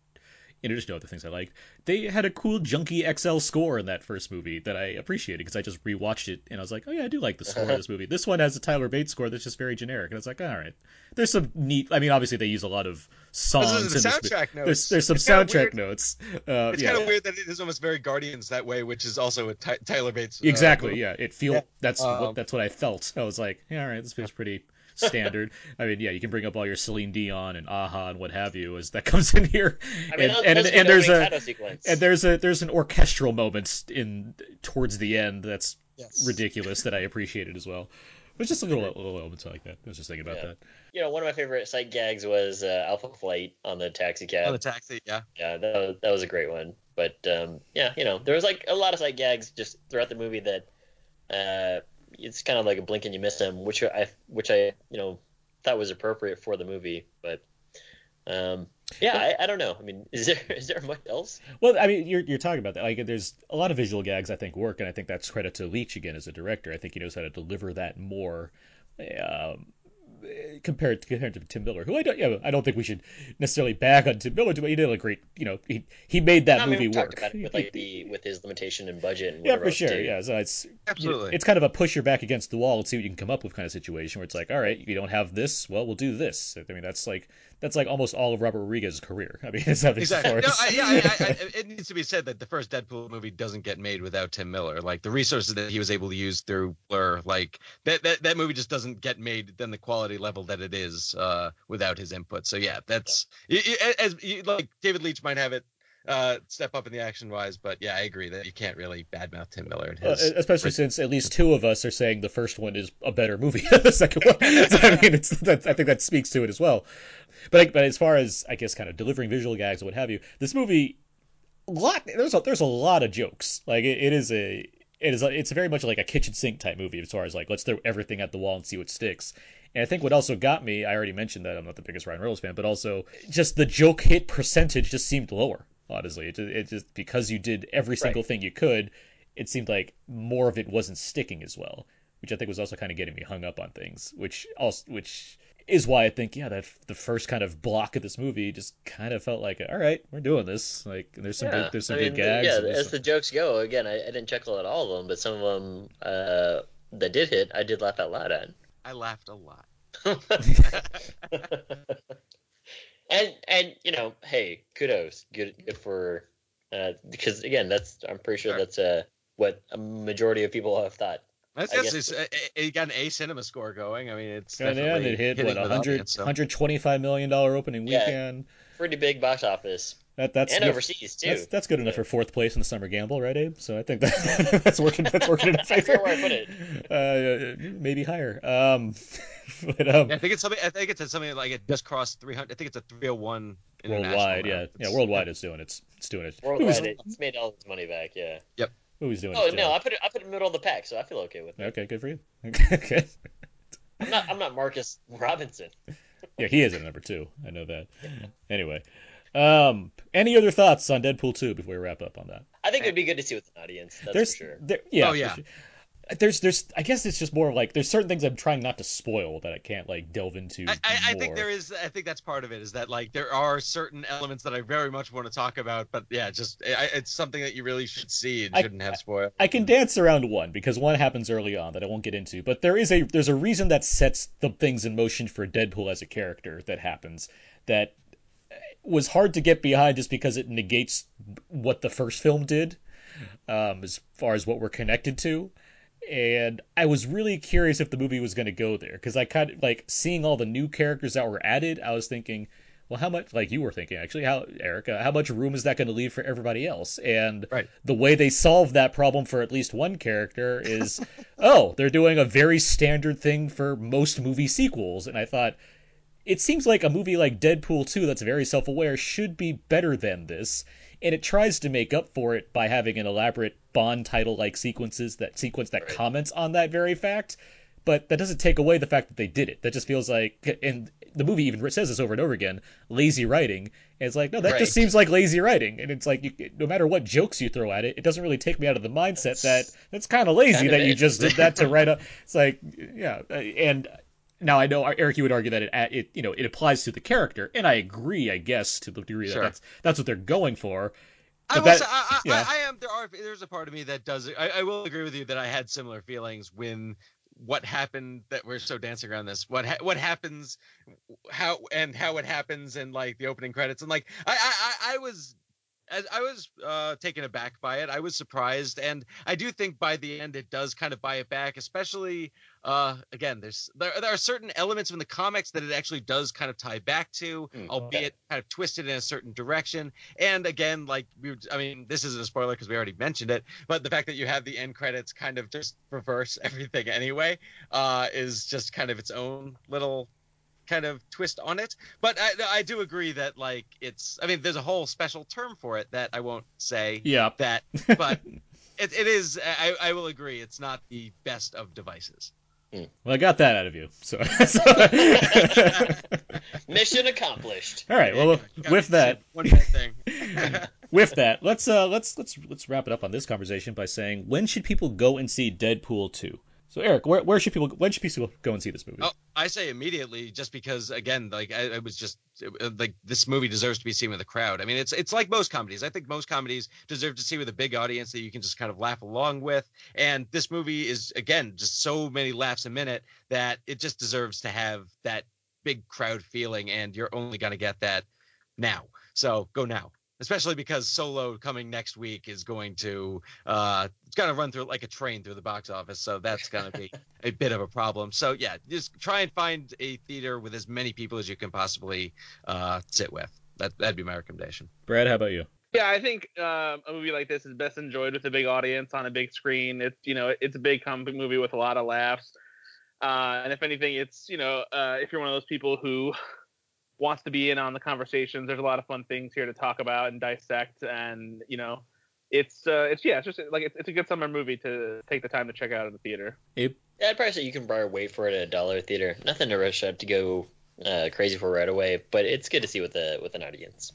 In addition to other things I liked, they had a cool Junkie XL score in that first movie that I appreciated because I just rewatched it and I was like, oh yeah, I do like the score of this movie. This one has a Tyler Bates score that's just very generic, and it's like, all right, there's some neat. I mean, obviously they use a lot of songs. The in this mo- soundtrack notes. There's there's some It's soundtrack notes. Uh, It's yeah. kind of weird that it is almost very Guardians that way, which is also a Ty- Tyler Bates. uh, Exactly. movie. Yeah. It feel Yeah. that's Um, what that's what I felt. I was like, yeah, all right, this feels pretty standard. I mean, yeah, you can bring up all your Celine Dion and a-ha and what have you as that comes in here. I mean, and, those- and, and, there's a sequence. and there's a there's an orchestral moment in towards the end that's Yes. ridiculous that I appreciated as well. It was just a little little elements like that. I was just thinking about Yeah. that. you know, one of my favorite sight gags was uh, Alpha Flight on the taxi cab. On the taxi, yeah. yeah, that was, that was a great one. But um, yeah, you know, there was like a lot of sight gags just throughout the movie that uh, it's kind of like a blink and you miss them, which I which I you know thought was appropriate for the movie. But um, yeah, I, I don't know. I mean, is there is there much else? Well, I mean, you're you're talking about that. Like, there's a lot of visual gags I think work, and I think that's credit to Leitch again as a director. I think he knows how to deliver that more. Um, compared to, compared to Tim Miller, who I don't, yeah, I don't think we should necessarily bag on Tim Miller. But he did a great, you know, he he made that I mean, movie we work. talked about it with like the with his limitation and budget and yeah, for sure. too. Yeah, so it's Absolutely. it's kind of a push your back against the wall and see what you can come up with kind of situation where it's like, all right, you don't have this, well, we'll do this. I mean, that's like that's like almost all of Robert Rodriguez's career. I mean, it's Exactly. No, I, yeah, I, I, it needs to be said that the first Deadpool movie doesn't get made without Tim Miller. Like the resources that he was able to use through Blur, like that that, that movie just doesn't get made than the quality level that it is uh, without his input. So yeah, that's y- y- as you, like David Leitch might have it uh, step up in the action wise, but yeah, I agree that you can't really badmouth Tim Miller and Uh, his. especially since at least two of us are saying the first one is a better movie than the second one. So, I mean, it's that, I think that speaks to it as well. But but as far as I guess kind of delivering visual gags and what have you, this movie, lot there's a, there's a lot of jokes. Like it, it is a it is a, it's very much like a kitchen sink type movie as far as like let's throw everything at the wall and see what sticks. And I think what also got me, I already mentioned that I'm not the biggest Ryan Reynolds fan, but also just the joke hit percentage just seemed lower. Honestly, it just, it just because you did every single thing you could, it seemed like more of it wasn't sticking as well, which I think was also kind of getting me hung up on things, which also which is why I think yeah that the first kind of block of this movie just kind of felt like all right we're doing this like there's some yeah. good there's some I mean, good gags Yeah, as some- the jokes go, again, I, I didn't chuckle at all of them, but some of them uh, that did hit, I did laugh out loud at. I laughed a lot. and and you know, hey, kudos, good good for uh, because again, that's I'm pretty sure Sure. that's uh, what a majority of people have thought. That's, I that's guess- it's, it, it got an A cinema score going. I mean, it's and yeah, and definitely it hit what 100 audience, so. 125 million dollar opening weekend. Yeah. weekend. Pretty big box office That that's and good- overseas too. That's, that's good enough for fourth place in the summer gamble, right, Abe? So I think that, that's working. That's working in a I favor. forget where I put it. Uh, maybe higher. Um, but um, Yeah, I think it's something. I think it's something like it just crossed 300. I think it's a 301 worldwide, yeah, now. yeah, It's- worldwide it's doing it's it's doing it. Worldwide, it's made all its money back. Yeah. Yep. Who's doing Oh its no, job. I put it. I put it in the middle of the pack, so I feel okay with it. Okay, good for you. okay. I'm not. I'm not Marcus Robinson. Yeah, he is at number two. I know that. Anyway, um, any other thoughts on Deadpool two before we wrap up on that? I think it'd be good to see with an audience. That's there's, for sure. There, yeah, Oh, yeah. sure. There's, there's. I guess it's just more like there's certain things I'm trying not to spoil that I can't like delve into. I, I, I think there is. I think that's part of it. Is that like there are certain elements that I very much want to talk about, but yeah, just I, it's something that you really should see and shouldn't have spoiled. I can dance around one because one happens early on that I won't get into, but there is a there's a reason that sets the things in motion for Deadpool as a character that happens that was hard to get behind just because it negates what the first film did um, as far as what we're connected to. And I was really curious if the movie was going to go there because I kind of like seeing all the new characters that were added. I was thinking, well, how much like you were thinking actually, how Erica, how much room is that going to leave for everybody else? And Right. the way they solve that problem for at least one character is, oh, they're doing a very standard thing for most movie sequels. And I thought, it seems like a movie like Deadpool 2 that's very self aware should be better than this. And it tries to make up for it by having an elaborate Bond title like sequences that sequence that Right. comments on that very fact. But that doesn't take away the fact that they did it. That just feels like, and the movie even says this over and over again, lazy writing. And it's like, no, that Right. just seems like lazy writing. And it's like, you, no matter what jokes you throw at it, it doesn't really take me out of the mindset that that's kind of lazy that you just did that to write up. It's like, yeah, and now I know Eric, you would argue that it, uh, it, you know, it applies to the character, and I agree, I guess, to the degree that Sure. that's that's what they're going for. I will that- say, I, I, yeah. I, I am. There are. There's a part of me that does. I, I will agree with you that I had similar feelings when what happened. That we're so dancing around this. What ha- what happens, how and how it happens, and like the opening credits, and like I, I I was. As I was uh, taken aback by it, I was surprised, and I do think by the end it does kind of buy it back. Especially, uh, again, there's there, there are certain elements in the comics that it actually does kind of tie back to, Mm, albeit kind of twisted in a certain direction. And again, like we, were- I mean, this isn't a spoiler because we already mentioned it, but the fact that you have the end credits kind of just reverse everything anyway, uh, is just kind of its own little kind of twist on it. But I, I do agree that like it's, I mean, there's a whole special term for it that I won't say Yeah, that, but it, it is. I, I will agree, it's not the best of devices. well, I got that out of you. So, Mission accomplished. all right. Well, Got with me to say that, one bad thing. with that, let's uh let's let's let's wrap it up on this conversation by saying when should people go and see Deadpool two? So Eric, where where should people when should people go and see this movie? Oh, I say immediately, just because again, like I, was just it- like this movie deserves to be seen with a crowd. I mean, it's it's like most comedies. I think most comedies deserve to see with a big audience that you can just kind of laugh along with. And this movie is again just so many laughs a minute that it just deserves to have that big crowd feeling, and you're only gonna get that now. So go now. Especially because Solo coming next week is going to uh it's gonna run through like a train through the box office, so that's gonna be a bit of a problem. So yeah, just try and find a theater with as many people as you can possibly uh sit with. That that'd be my recommendation. Brad, how about you? Yeah, I think um, a movie like this is best enjoyed with a big audience on a big screen. It's you know it's a big comic movie with a lot of laughs, uh, and if anything, it's you know uh, if you're one of those people who wants to be in on the conversations, there's a lot of fun things here to talk about and dissect, and you know it's uh, it's yeah it's just like it's, it's a good summer movie to take the time to check out in the theater. Abe? Yeah, I'd probably say you can probably wait for it at a dollar theater. Nothing to rush up to go uh, crazy for right away, but it's good to see with the with an audience.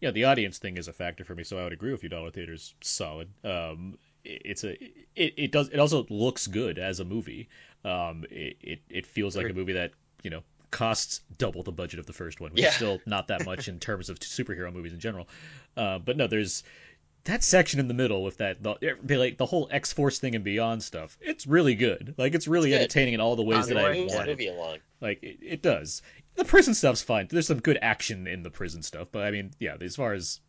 Yeah, the audience thing is a factor for me, so I would agree with you. Dollar theaters solid. Um, it, it's a it, it does it also looks good as a movie. Um, it, it it feels like a movie that you know costs double the budget of the first one, which Yeah. is still not that much in terms of superhero movies in general. Uh, but no, there's that section in the middle with that the like the whole X Force thing and beyond stuff. It's really good. Like it's really It's entertaining in all the ways that I Moves the wanted. movie along. Like it, it does. The prison stuff's fine. There's some good action in the prison stuff, but I mean, yeah, as far as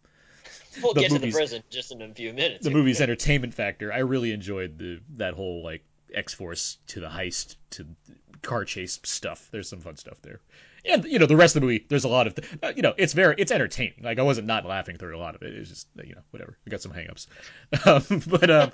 We'll The get movies- to the prison just in a few minutes. the movie's entertainment factor, I really enjoyed the that whole like X Force to the heist to car chase stuff. There's some fun stuff there, and you know the rest of the movie. There's a lot of uh, you know it's very it's entertaining. Like I wasn't not laughing through a lot of it. It's just you know whatever. We got some hangups, um, but um,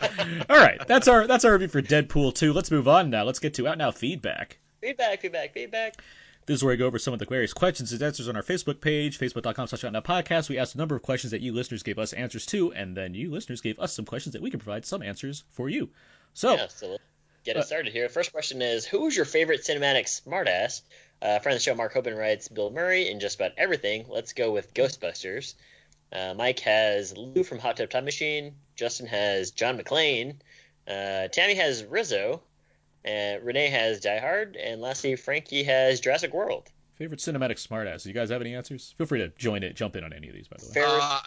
all right. That's our that's our review for Deadpool 2. Let's move on now. Let's get to out now feedback. Feedback, feedback, feedback. This is where I go over some of the various questions and answers on our Facebook page, facebook.com slash podcast. We asked a number of questions that you listeners gave us answers to, and then you listeners gave us some questions that we can provide some answers for you. So, Yeah, get it started here. First question is Who's your favorite cinematic smartass? Uh, friend of the show, Mark Hoban writes Bill Murray in just about everything. Let's go with Ghostbusters. Uh, Mike has Lou from Hot Tub Time Machine. Justin has John McClane. Uh, Tammy has Rizzo. And Renee has Die Hard. And lastly, Frankie has Jurassic World. favorite cinematic smartass. Do you guys have any answers? Feel free to join it, jump in on any of these, by the way. Ferris Uh,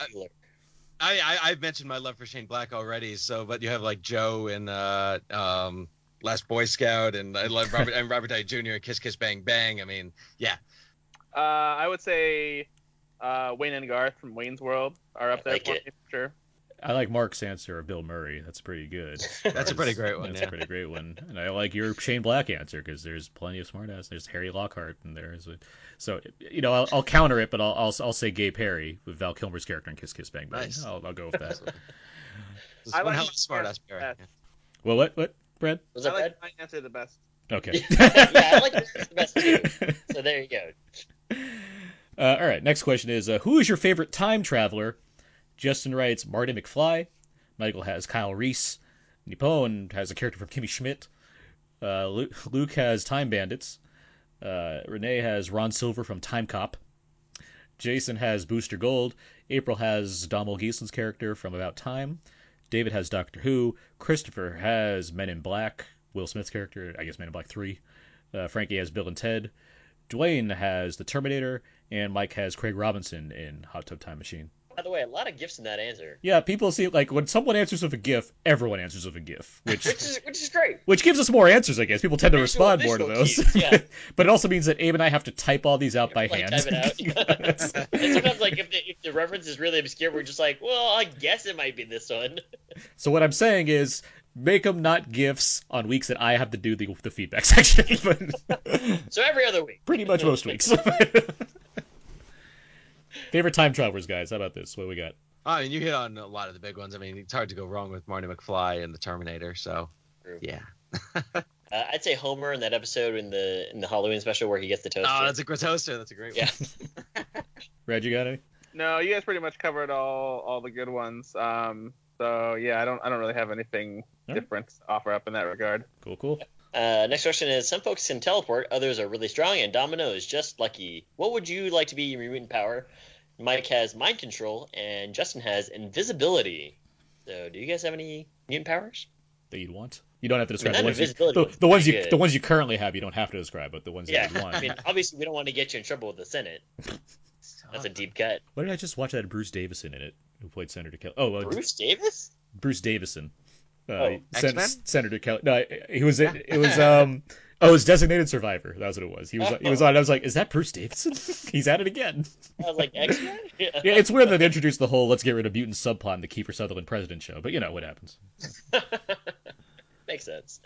I, I I've mentioned my love for Shane Black already. So, but you have like Joe and uh, um, Last Boy Scout, and I love Robert and Robert Downey Jr. and Kiss Kiss Bang Bang. I mean, yeah, Uh, I would say uh, Wayne and Garth from Wayne's World are up I there like for it. me for sure. I like Mark's answer of Bill Murray. That's pretty good. That's a pretty great one, That's yeah. a pretty great one. And I like your Shane Black answer because there's plenty of smartass. There's Harry Lockhart and there's a, so you know I'll, I'll counter it, but I'll, I'll I'll say Gay Perry with Val Kilmer's character in Kiss Kiss Bang Bang. Nice. I'll, I'll go with that. I like hell of smart ass Mark Barry. best. well, what what Brad? Was I that like bad? my answer the best. Okay. yeah, I like yours the best too. So there you go. Uh, all right. Next question is uh, Who is your favorite time traveler? Justin writes Marty McFly. Michael has Kyle Reese. Nippon has a character from Kimmy Schmidt. Uh, Luke, Luke has Time Bandits. Uh, Renee has Ron Silver from Time Cop. Jason has Booster Gold. April has Domhnall Gleeson's character from About Time. David has Doctor Who. Christopher has Men in Black. Will Smith's character, I guess Men in Black 3. Uh, Frankie has Bill and Ted. Dwayne has The Terminator. And Mike has Craig Robinson in Hot Tub Time Machine. By the way, a lot of gifts in that answer, Yeah, people see like when someone answers with a GIF, everyone answers with a GIF, which which is which is great. which gives us more answers, I guess. People tend to respond more to those. cues, yeah. but it also means that Abe and I have to type all these out by Like, hand. type it out. And sometimes, like, if the, if the reference is really obscure, we're just like, well, I guess it might be this one. so what I'm saying is make them not GIFs on weeks that I have to do the, the feedback section, but So every other week. pretty much most weeks. Favorite time travelers, guys. How about this? What do we got? I mean, you hit on a lot of the big ones. I mean, it's hard to go wrong with Marty McFly and the Terminator. So, True. yeah. Uh, I'd say Homer in that episode in the in the Halloween special where he gets the toaster. Oh, that's a great toaster. That's a great yeah. one. Reg, you got any? No, you guys pretty much covered all all the good ones. Um, so yeah, I don't I don't really have anything All right. different to offer up in that regard. Cool, cool. Uh, next question is: Some folks can teleport, others are really strong, and Domino is just lucky. What would you like to be your mutant power? Mike has mind control, and Justin has invisibility. So, do you guys have any mutant powers? That you'd want. You don't have to describe I the ones you, the, the ones you good. the ones you currently have. You don't have to describe, but the ones Yeah, that you'd want. I mean, obviously, we don't want to get you in trouble with the Senate. That's a deep cut. What did I just watch? That Bruce Davison in it, who played Senator Kelly. Oh, uh, Bruce Davis? Bruce Davison. Uh, Oh, Sen- Senator Kelly. No, he was. It, it was. Um, Oh, it's Designated Survivor. That was what it was. He was he was on. I was like, is that Bruce Davison? He's at it again. I was like, X Men? Yeah, yeah. it's weird that they introduced the whole "let's get rid of mutant subplot" in the Kiefer Sutherland president show, but you know what happens. Makes sense.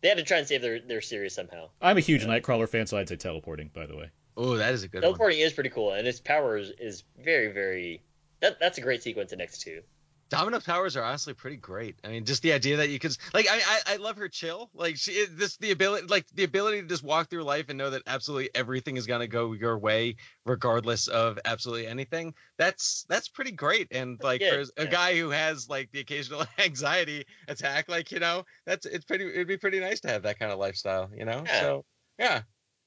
They had to try and save their, their series somehow. I'm a huge Nightcrawler fan, so I'd say teleporting. By the way, Oh, that is a good one. Teleporting is pretty cool, and its power is, is very, very. That, that's a great sequence in X two. Domino's powers are honestly pretty great. I mean, just the idea that you could like, I I, I love her chill. Like she this the ability like the ability to just walk through life and know that absolutely everything is gonna go your way regardless of absolutely anything. That's that's pretty great. And like Yeah, for a yeah. guy who has like the occasional anxiety attack, like you know, that's it's pretty. It'd be pretty nice to have that kind of lifestyle. You know. Yeah. So yeah, I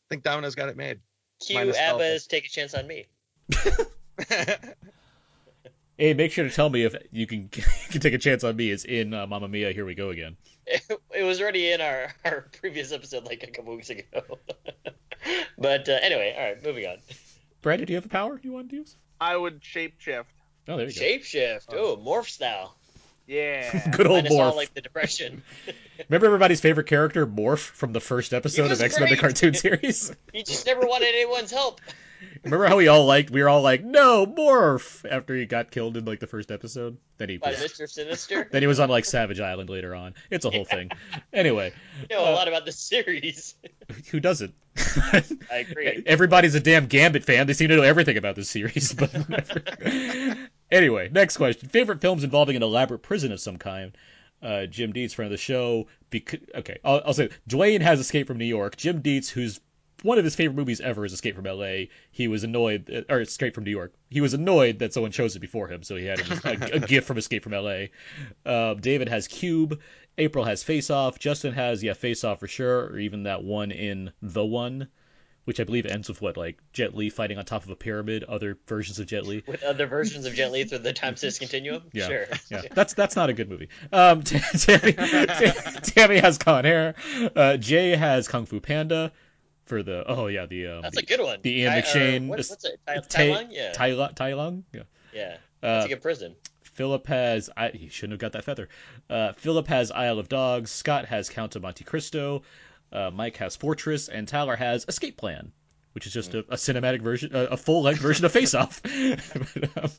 think Domino's got it made. Minus Alpha. ABBA's "Take a Chance on Me." hey, make sure to tell me if you can you can take a chance on me. It's in uh, Mamma Mia. Here we go again. It was already in our, our previous episode like a couple weeks ago. but uh, anyway, all right, moving on. Brandon, do you have a power you want to use? I would shapeshift. Oh, there you go. Shapeshift. Oh, morph style. Yeah. Good old Minus all Morph. like the depression. Remember everybody's favorite character, Morph, from the first episode of X Men the cartoon series? he just never wanted anyone's help. Remember how we all liked? We were all like, "No, Morph!" After he got killed in like the first episode. Then he By was, Mr. Sinister. then he was on like Savage Island later on. It's a whole thing. Anyway, You know a Uh, lot about the series. who doesn't? I agree. Everybody's a damn Gambit fan. They seem to know everything about this series, but anyway, next question: favorite films involving an elaborate prison of some kind. Uh, Jim Dietz, friend of the show. Bec- okay, I'll, I'll say Dwayne has escaped from New York. Jim Dietz, who's one of his favorite movies ever is Escape from L.A. He was annoyed, or Escape from New York. He was annoyed that someone chose it before him, so he had a, a gift from Escape from L.A. Uh, David has Cube. April has Face Off. Justin has yeah Face Off for sure, or even that one in The One, which I believe ends with what like Jet Li fighting on top of a pyramid. Other versions of Jet Li. With other versions of Jet Li through the time space continuum. Yeah, Sure. yeah. That's that's not a good movie. Um, Tammy, Tammy has Con Air. Uh, Jay has Kung Fu Panda for the oh yeah the um, That's the, a good one. the Ian Tai- McShane- what- what's it? Tai, Tai- Tai Lung? Yeah. Tai Lung. Yeah. yeah. That's Uh, a good prison. Philip has I he shouldn't have got that feather. Uh, Philip has Isle of Dogs. Scott has Count of Monte Cristo. Uh, Mike has Fortress, and Tyler has Escape Plan, which is just a, a cinematic version, a, a full length version of Face Off. But, um,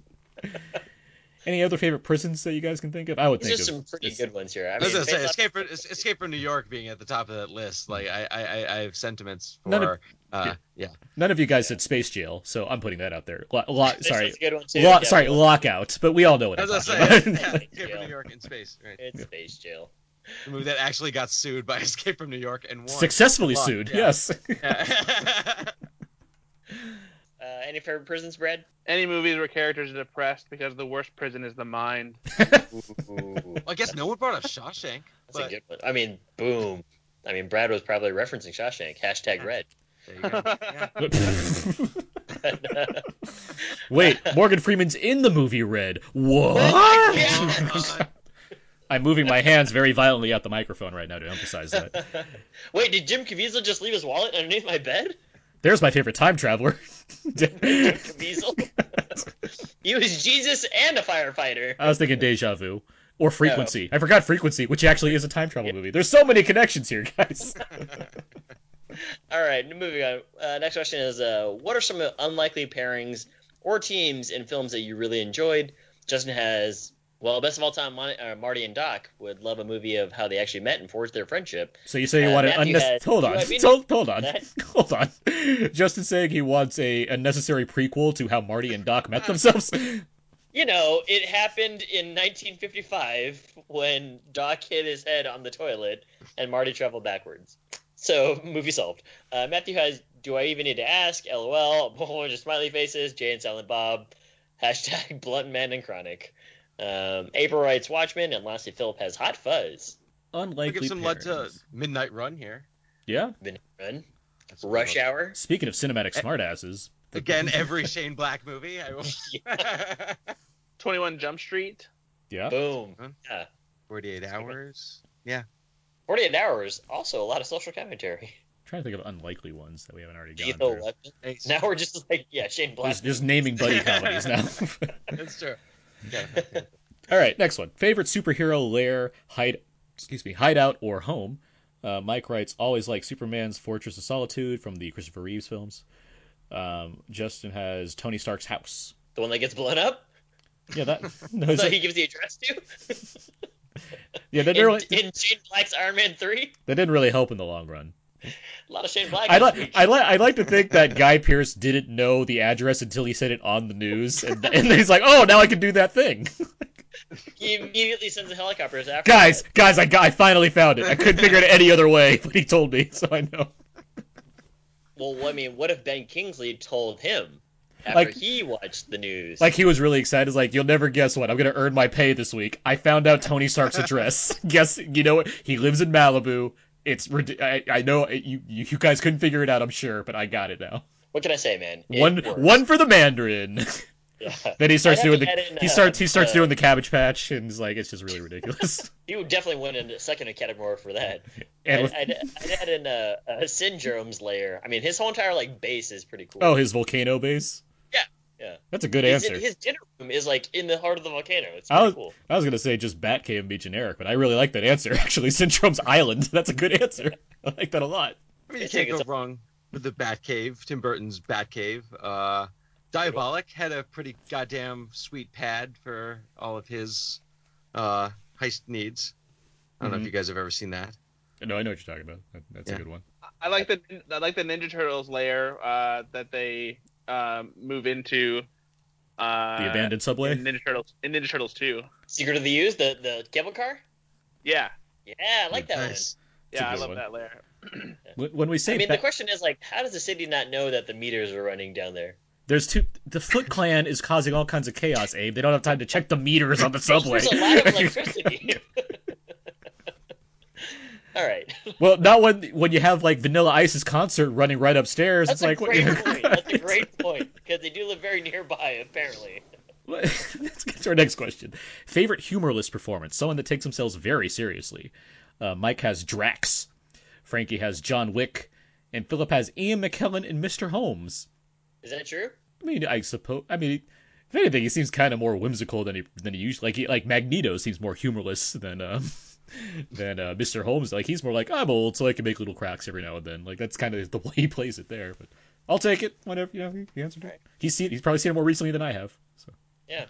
any other favorite prisons that you guys can think of? I would These think are of some pretty it's- good ones here. I I was gonna say Escape from, Escape from New York being at the top of that list. Like I I, I- I have sentiments for None of- uh, yeah. None of you guys said Space Jail, so I'm putting that out there. Lo- lo- sorry, one's a good one too. Lo- Yeah, sorry, well, Lockout, but we all know what I I'm was talking gonna say about. yeah, Escape Yeah. from New York in space. Right. It's space jail. The movie that actually got sued by Escape from New York and won. Successfully Won, sued, yeah. yes. Yeah. Uh, any favorite prisons, Brad? Any movies where characters are depressed because the worst prison is the mind. Well, I guess no one brought up Shawshank. that's but a good one. I mean, boom. I mean, Brad was probably referencing Shawshank. Hashtag red. There you go. Yeah. Wait, Morgan Freeman's in the movie Red. What? Oh, I'm moving my hands very violently at the microphone right now to emphasize that. Wait, did Jim Caviezel just leave his wallet underneath my bed? There's my favorite time traveler. Caviezel? he was Jesus and a firefighter. I was thinking Deja Vu. Or Frequency. I forgot Frequency, which actually is a time travel movie. There's so many connections here, guys. All right, moving on. Uh, next question is uh, What are some unlikely pairings or teams in films that you really enjoyed? Justin has, well, best of all time, Mon- uh, Marty and Doc would love a movie of how they actually met and forged their friendship. So you say you Uh, want an unnecessary. Hold on. Hold, hold on. That- Hold on. Justin saying he wants a unnecessary prequel to how Marty and Doc met themselves. You know, it happened in 1955 when Doc hit his head on the toilet and Marty traveled backwards. So, movie solved. Uh, Matthew has, do I even need to ask? LOL, a whole bunch of smiley faces, Jay and Silent Bob, hashtag Blunt Man and Chronic. Um, April writes Watchmen, and lastly, Philip has Hot Fuzz. We'll Unlikely. give some love to. Midnight Run here. Yeah. Midnight Run, That's a Rush good. Hour. Speaking of cinematic smartasses. Again, every Shane Black movie. I will. 21 Jump Street. Yeah. Boom. Huh? Yeah. 48 hours. Yeah. 48 Hours, also a lot of social commentary. trying to think of unlikely ones that we haven't already gone through. Now we're just like, yeah, Shane Black. Just, just naming buddy comedies now. That's true. All right, next one. Favorite superhero lair, hide, excuse me, hideout or home. Uh, Mike writes, always like Superman's Fortress of Solitude from the Christopher Reeves films. Um, Justin has Tony Stark's house. The one that gets blown up? Yeah, that. No, So he gives the address to? yeah, that didn't, in, really, in Black's Iron Man 3? that didn't really help in the long run. A lot of Shane Black. I like. I like I like to think that Guy Pearce didn't know the address until he said it on the news, and, and he's like, "Oh, now I can do that thing." He immediately sends the helicopters after guys, that. guys, I I finally found it. I couldn't figure it any other way, but he told me, so I know. Well, I mean, what if Ben Kingsley told him after Like- he watched the news? Like he was really excited. He's like, "You'll never guess what? I'm gonna earn my pay this week. I found out Tony Stark's address. Guess you know what? He lives in Malibu. It's I, I know you you you guys couldn't figure it out. I'm sure, but I got it now. what can I say, man? It one works. one for the Mandarin. Yeah. then he starts doing the in, he uh, starts he starts uh, doing the Cabbage Patch, and he's like, it's just really ridiculous. He would definitely win in a second Academy Award for that. And I'd, with- I'd, I'd add in uh, uh, Syndrome's layer. I mean, his whole entire like base is pretty cool. oh, his volcano base. Yeah, yeah. That's a good his, answer. his dinner room is like in the heart of the volcano. It's I was, cool. I was gonna say just Batcave and be generic, but I really like that answer. Actually, Syndrome's Island. That's a good answer. I like that a lot. I mean, you can't go a- wrong with the Batcave, Tim Burton's Batcave. Uh, Diabolik had a pretty goddamn sweet pad for all of his uh, heist needs. I don't know Mhm. if you guys have ever seen that. No, I know what you're talking about. That's Yeah. a good one. I like the I like the Ninja Turtles lair uh, that they um, move into. Uh, The abandoned subway. in Ninja Turtles in Ninja Turtles 2. Secret of the Ooze, the the cable car. Yeah, Yeah, I like that Nice. It's a yeah, I love one. that layer. When, when we say I mean, ba- the question is like, how does the city not know that the meters are running down there? there's two, the Foot Clan is causing all kinds of chaos. Abe, they don't have time to check the meters on the subway. There's a lot of electricity. All right. well, not when when you have like Vanilla Ice's concert running right upstairs. That's it's a like great what, point. That's a great point because they do live very nearby, apparently. Let's get to our next question. Favorite humorless performance? Someone that takes themselves very seriously. Uh, Mike has Drax. Frankie has John Wick. And Philip has Ian McKellen and Mr. Holmes. Is that true? I mean, I suppose. I mean, if anything, he seems kind of more whimsical than he than he usually like. He, like Magneto seems more humorless than um than uh, Mr. Holmes. Like he's more like I'm old, so I can make little cracks every now and then. Like that's kind of the way he plays it there. But I'll take it. Whatever you know, he, he answered it. He's seen. He's probably seen it more recently than I have. So Yeah.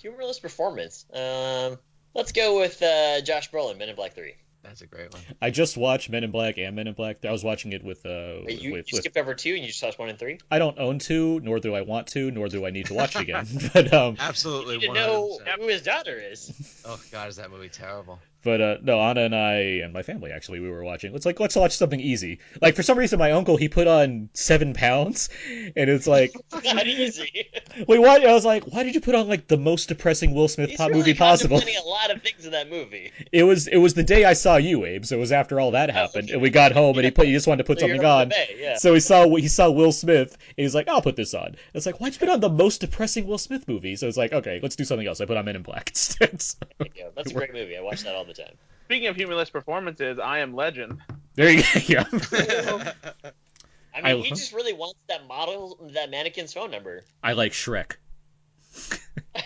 Humorless performance. Um, let's go with uh, Josh Brolin, Men in Black Three. That's a great one. I just watched Men in Black and Men in Black. I was watching it with uh Wait, you, with, you with skipped over two and you just watched one and three. I don't own two, nor do I want to, nor do I need to watch it again. but um, Absolutely. You need to know 100%. who his daughter is. Oh god, is that movie terrible? But uh, no, Anna and I and my family actually we were watching. It's like let's watch something easy. Like for some reason, my uncle he put on seven pounds, and it's like not easy. wait, what? I was like, why did you put on like the most depressing Will Smith He's pop really movie possible? a lot of things in that movie. It was it was the day I saw you, Abe. So it was after all that happened, and we got home, and he put he just wanted to put So something on bay, yeah. So he saw he saw Will Smith, and he's like, "I'll put this on." It's like, why'd you put on the most depressing Will Smith movie? So it's like, okay, let's do something else. I put on Men in Black instead. So, Yeah, that's a great movie. I watch that all the time. Speaking of humorless performances, I am Legend. there you go. Yeah. I mean, I- he just really wants that model, that mannequin's phone number. I like Shrek.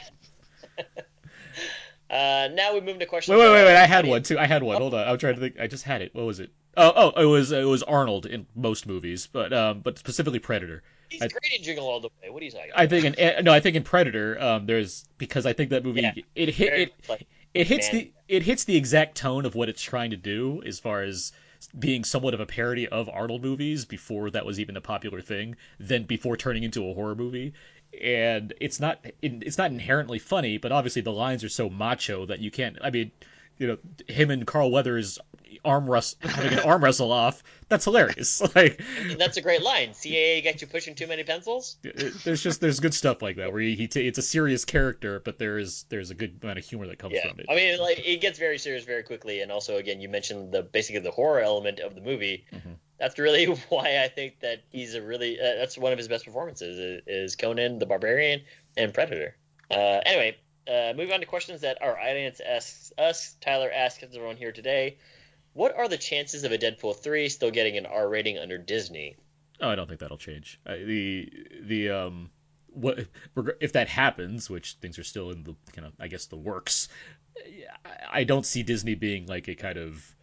Uh, now we move to question. Wait, wait, wait, wait! I had one too. I had one. Hold on. I'm trying to think. I just had it. What was it? Oh, oh, it was it was Arnold in most movies, but um, but specifically Predator. He's I- great in Jingle All the Way. What are you talking about? I think in eh, no, I think in Predator, um, there's because I think that movie Yeah. it hit it like, it hits the it hits the exact tone of what it's trying to do as far as being somewhat of a parody of Arnold movies before that was even a popular thing, then before turning into a horror movie. And it's not it's not inherently funny, but obviously the lines are so macho that you can't. I mean, you know, him and Carl Weathers arm wrestle having an arm wrestle off. That's hilarious. Like And that's a great line. CIA got you pushing too many pencils. there's just there's good stuff like that where he, he ta- it's a serious character, but there's there's a good amount of humor that comes Yeah, from it. I mean, like it gets very serious very quickly, and also again, you mentioned the basically the horror element of the movie. Mhm. That's really why I think that he's a really uh, that's one of his best performances is, is Conan the Barbarian and Predator. Uh, anyway, uh, moving on to questions that our audience asks us. Tyler asks everyone here today, what are the chances of a Deadpool three still getting an R rating under Disney? Oh, I don't think that'll change. Uh, the the um what if that happens, which things are still in the kind of I guess the works. I- I don't see Disney being like a kind of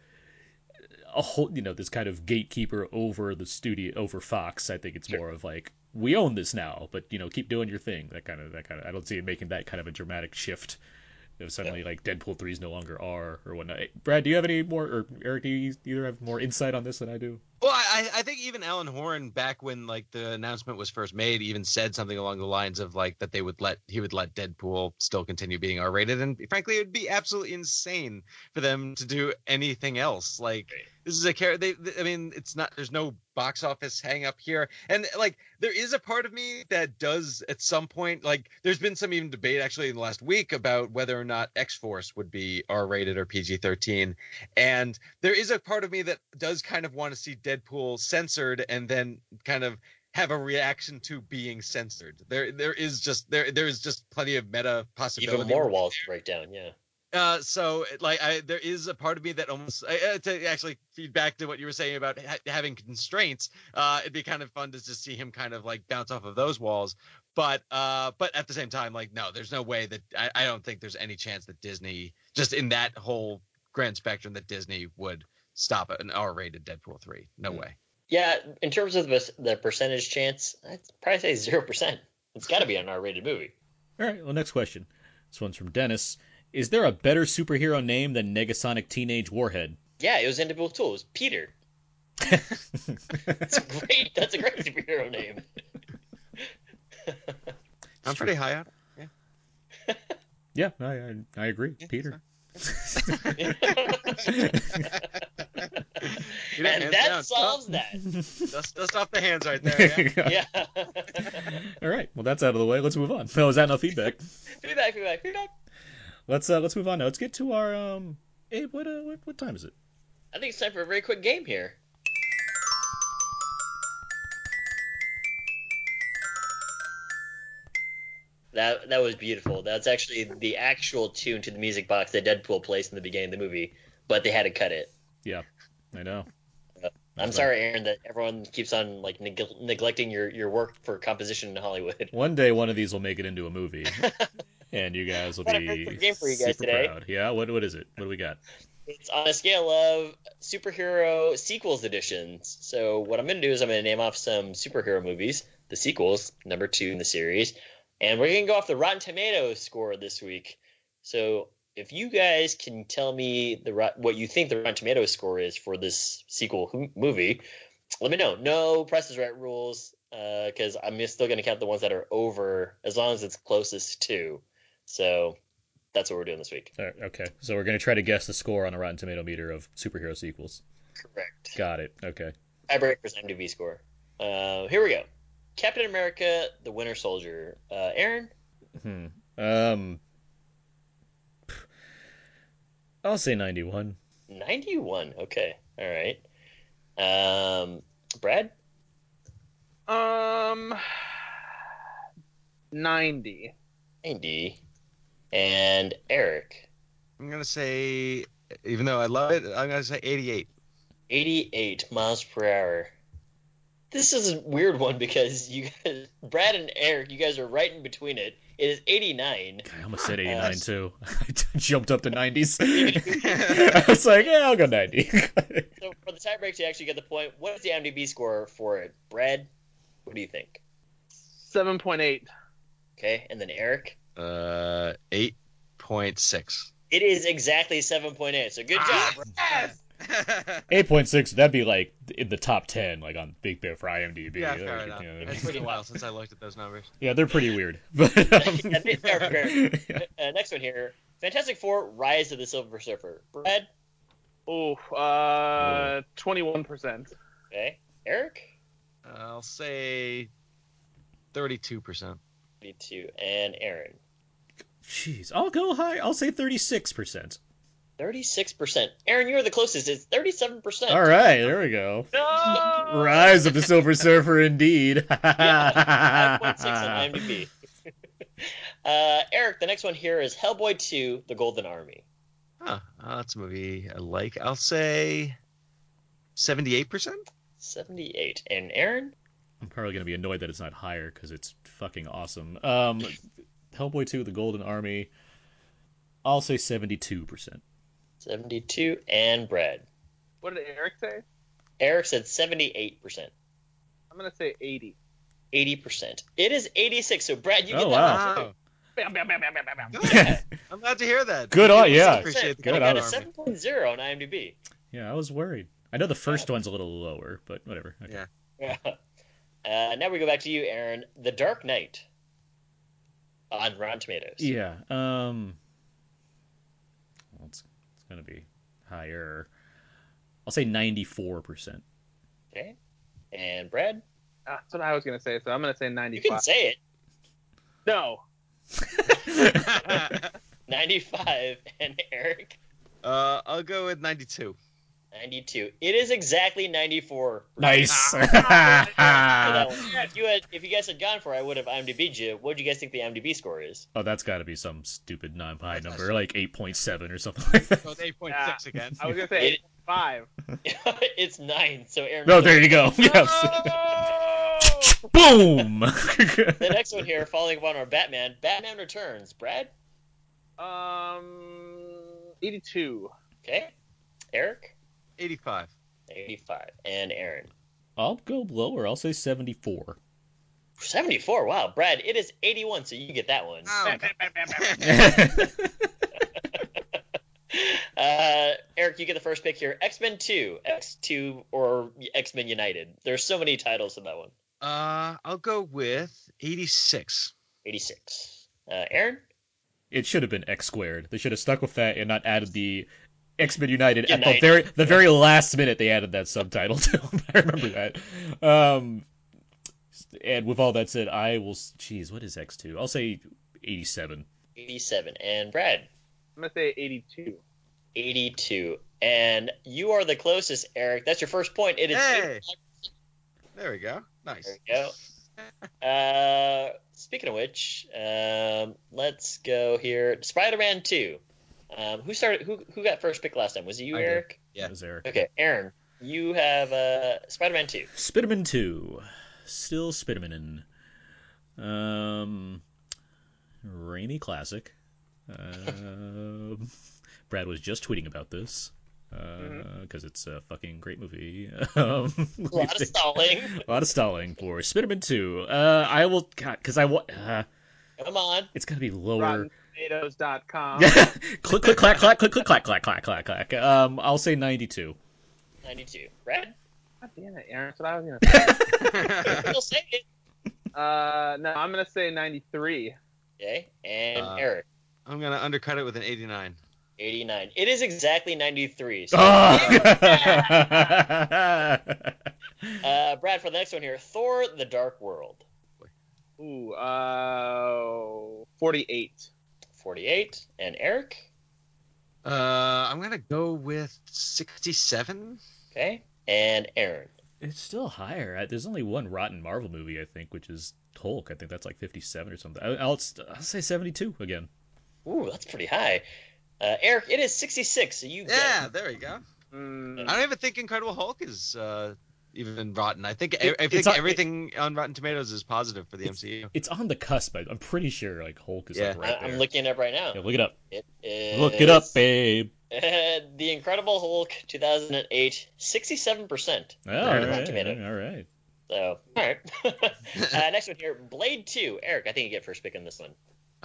a whole you know this kind of gatekeeper over the studio over Fox. I think it's more of like we own this now, but you know keep doing your thing. That kind of that kind of I don't see it making that kind of a dramatic shift. If suddenly like Deadpool three is no longer R or whatnot. Brad, do you have any more or Eric? Do you either have more insight on this than I do? Well, I, I think even Alan Horn, back when like the announcement was first made, even said something along the lines of like that they would let he would let Deadpool still continue being R rated, and frankly, it would be absolutely insane for them to do anything else. Like this is a character. They, I mean, it's not. There's no box office hang up here, and like there is a part of me that does at some point. Like there's been some even debate actually in the last week about whether or not X Force would be R rated or PG 13, and there is a part of me that does kind of want to see Deadpool censored and then kind of have a reaction to being censored. There there is just there there is just plenty of meta possibility. Even more walls to break down. Yeah. Uh, so like I there is a part of me that almost uh, to actually feed back to what you were saying about ha- having constraints. Uh, it'd be kind of fun to just see him kind of like bounce off of those walls. But uh, but at the same time, like no, there's no way that I, I don't think there's any chance that Disney just in that whole grand spectrum that Disney would stop an R-rated Deadpool three. No hmm. way. Yeah, in terms of the, the percentage chance, I'd probably say zero percent. It's got to be an R-rated movie. All right. Well, next question. This one's from Dennis. Is there a better superhero name than Negasonic Teenage Warhead? Yeah, it was in Deadpool 2. It was Peter. That's a great. That's a great superhero name. I'm pretty high on it. Yeah, I I, I agree. Peter. You didn't and hands that down. solves that. Dust, dust off the hands right there. Yeah. Yeah. All right. Well, that's out of the way. Let's move on. Oh, is that enough feedback? feedback, feedback, feedback. Let's uh let's move on now. Let's get to our um. Abe, what uh what, what time is it? I think it's time for a very quick game here. That that was beautiful. That's actually the actual tune to the music box that Deadpool plays in the beginning of the movie, but they had to cut it. Yeah, I know. Uh, I'm That's sorry, Aaron, that everyone keeps on like neg- neglecting your, your work for composition in Hollywood. One day, one of these will make it into a movie, and you guys will be game for you guys super today. proud. Yeah. What what is it? What do we got? It's on a scale of superhero sequels editions. So what I'm going to do is I'm going to name off some superhero movies, the sequels, number two in the series, and we're going to go off the Rotten Tomatoes score this week. So if you guys can tell me the what you think the Rotten Tomatoes score is for this sequel movie, let me know. No Price is Right rules, because I'm still going to count the ones that are over as long as it's closest to. So that's what we're doing this week. All right, okay, so we're gonna try to guess the score on a Rotten Tomato meter of superhero sequels. Correct. Got it. Okay. Tiebreakers IMDb score. Uh, here we go. Captain America: The Winter Soldier. Uh, Aaron, Hmm. Um. I'll say ninety-one. 91. Okay, all right. Um, Brad, Um, ninety. 90. And Eric, I'm gonna say, even though I love it, I'm gonna say 88. 88 miles per hour. This is a weird one because you guys, Brad and Eric, you guys are right in between it. It is 89. I almost said Uh, eighty-nine too. I jumped up to nineties. I was like, yeah, I'll go ninety. So for the tiebreak to actually get the point, what is the IMDb score for it? Brad, what do you think? Seven point eight. Okay, and then Eric. Uh, 8.6. It is exactly 7.8. So good job. Brad. Eight point six. That'd be like in the top ten, like on Big Bear for IMDb. yeah, Like, fair you know, It's been a while since I looked at those numbers. yeah, they're pretty weird. But um, Yeah, they- they're fair. Uh, next one here. Fantastic Four: Rise of the Silver Surfer. Brad. Oh, uh, twenty-one percent. Okay. Eric. I'll say 32%. 32. And Aaron. Jeez, I'll go high. I'll say thirty-six percent. 36%. Aaron, you're the closest. It's 37%. All right, there we go. No. Rise of the Silver Surfer, indeed. Yeah, 5.6 on IMDb. uh, Eric, the next one here is Hellboy 2: The Golden Army. Huh. Uh, that's a movie I like. I'll say 78%. 78. And Aaron? I'm probably gonna be annoyed that it's not higher because it's fucking awesome. Um, Hellboy 2: The Golden Army. I'll say seventy-two percent. 72. And Brad. What did Eric say? Eric said 78%. I'm gonna say 80. 80%. It is 86. So Brad, you Oh, get that wow. one. Wow. Bam, bam, bam, bam, bam, bam, bam. Good. I'm glad to hear that. Good on- yeah. Appreciate the Good I on got a compliment, Army. 7.0 on IMDb. Yeah, I was worried. I know the first one's a little lower, but whatever. Okay. Yeah. Yeah. Uh, now we go back to you, Aaron. The Dark Knight on Rotten Tomatoes. Yeah. Um. Well, it's it's gonna be higher. I'll say ninety-four percent. Okay. And Brad, Ah, That's what I was gonna say. So I'm gonna say 95. you can say it. No. 95. And Eric, uh, I'll go with 92. 92. It is exactly 94. Nice. For. If you had, if you guys had gone for, it, I would have IMDb'd you. What do you guys think the IMDb score is? oh, that's got to be some stupid non-high number, like eight point seven or something like that. So it's 8.6 Yeah. again. I was gonna say It- 5. it's nine. So Aaron. No, there you go. Yes. Boom. The next one here, following up on our Batman. Batman Returns. Brad. Um, 82. Okay. Eric. 85. 85. And Aaron. I'll go lower. I'll say seventy-four. 74. Wow, Brad, it is 81, so you get that one. Oh, Uh, Eric, you get the first pick here. X Men 2, X2, or X Men United. There's so many titles in that one. uh, I'll go with 86. 86. Uh, Aaron? it should have been X squared. They should have stuck with that and not added the X Men United at the very the very last minute. They added that subtitle to them. I remember that. Um, and with all that said, I will. s- Geez, what is X two? I'll say eighty-seven. 87. And Brad? I'm gonna say 82. 82. And you are the closest, Eric. That's your first point. It is. Hey! There we go. Nice. There we go. Uh, speaking of which, um, let's go here. Spider-Man 2. Um, who started? Who who got first pick last time? Was it you, I did. Eric? Yeah. That was Eric. Okay, Aaron, you have uh, Spider-Man 2. Spider-Man two, still Spiderman. Um, rainy classic. Um, Brad was just tweeting about this because it's a fucking great movie. Um, A lot of stalling. a lot of stalling for Spider-Man two. Uh, I will because I want. Uh, Come on. it's gonna be lower. RottenTomatoes.com. click click clack clack click click clack clack clack clack clack. Um, I'll say ninety two. 92. Brad? God damn it, Aaron. That's what I was gonna say. You'll say it. uh, no, I'm gonna say 93. Okay, and Uh, Eric, I'm going to undercut it with an 89. 89. It is exactly 93. So, Oh. uh, Brad, for the next one here, Thor: The Dark World. Ooh, uh, 48. 48. And Eric? Uh, I'm going to go with 67. Okay, and Aaron. It's still higher. There's only one rotten Marvel movie, I think, which is Hulk. I think that's like 57 or something. I- I'll, I'll say 72 again. Ooh, that's pretty high. Uh, Eric, it is 66. So you Yeah, get there you go. Mm, I don't even think Incredible Hulk is uh, even rotten. I think It- I it's think not- everything on Rotten Tomatoes is positive for the MCU. It's on the cusp. I- I'm pretty sure like Hulk is like right I- there. I'm looking it up right now. Yeah, look it up. It is, Look it up, babe. the Incredible Hulk 2008, 67%. Oh, on all Rotten right, Tomatoes. all right. So, all right. uh, next one here, Blade 2. Eric, I think you get first pick on this one.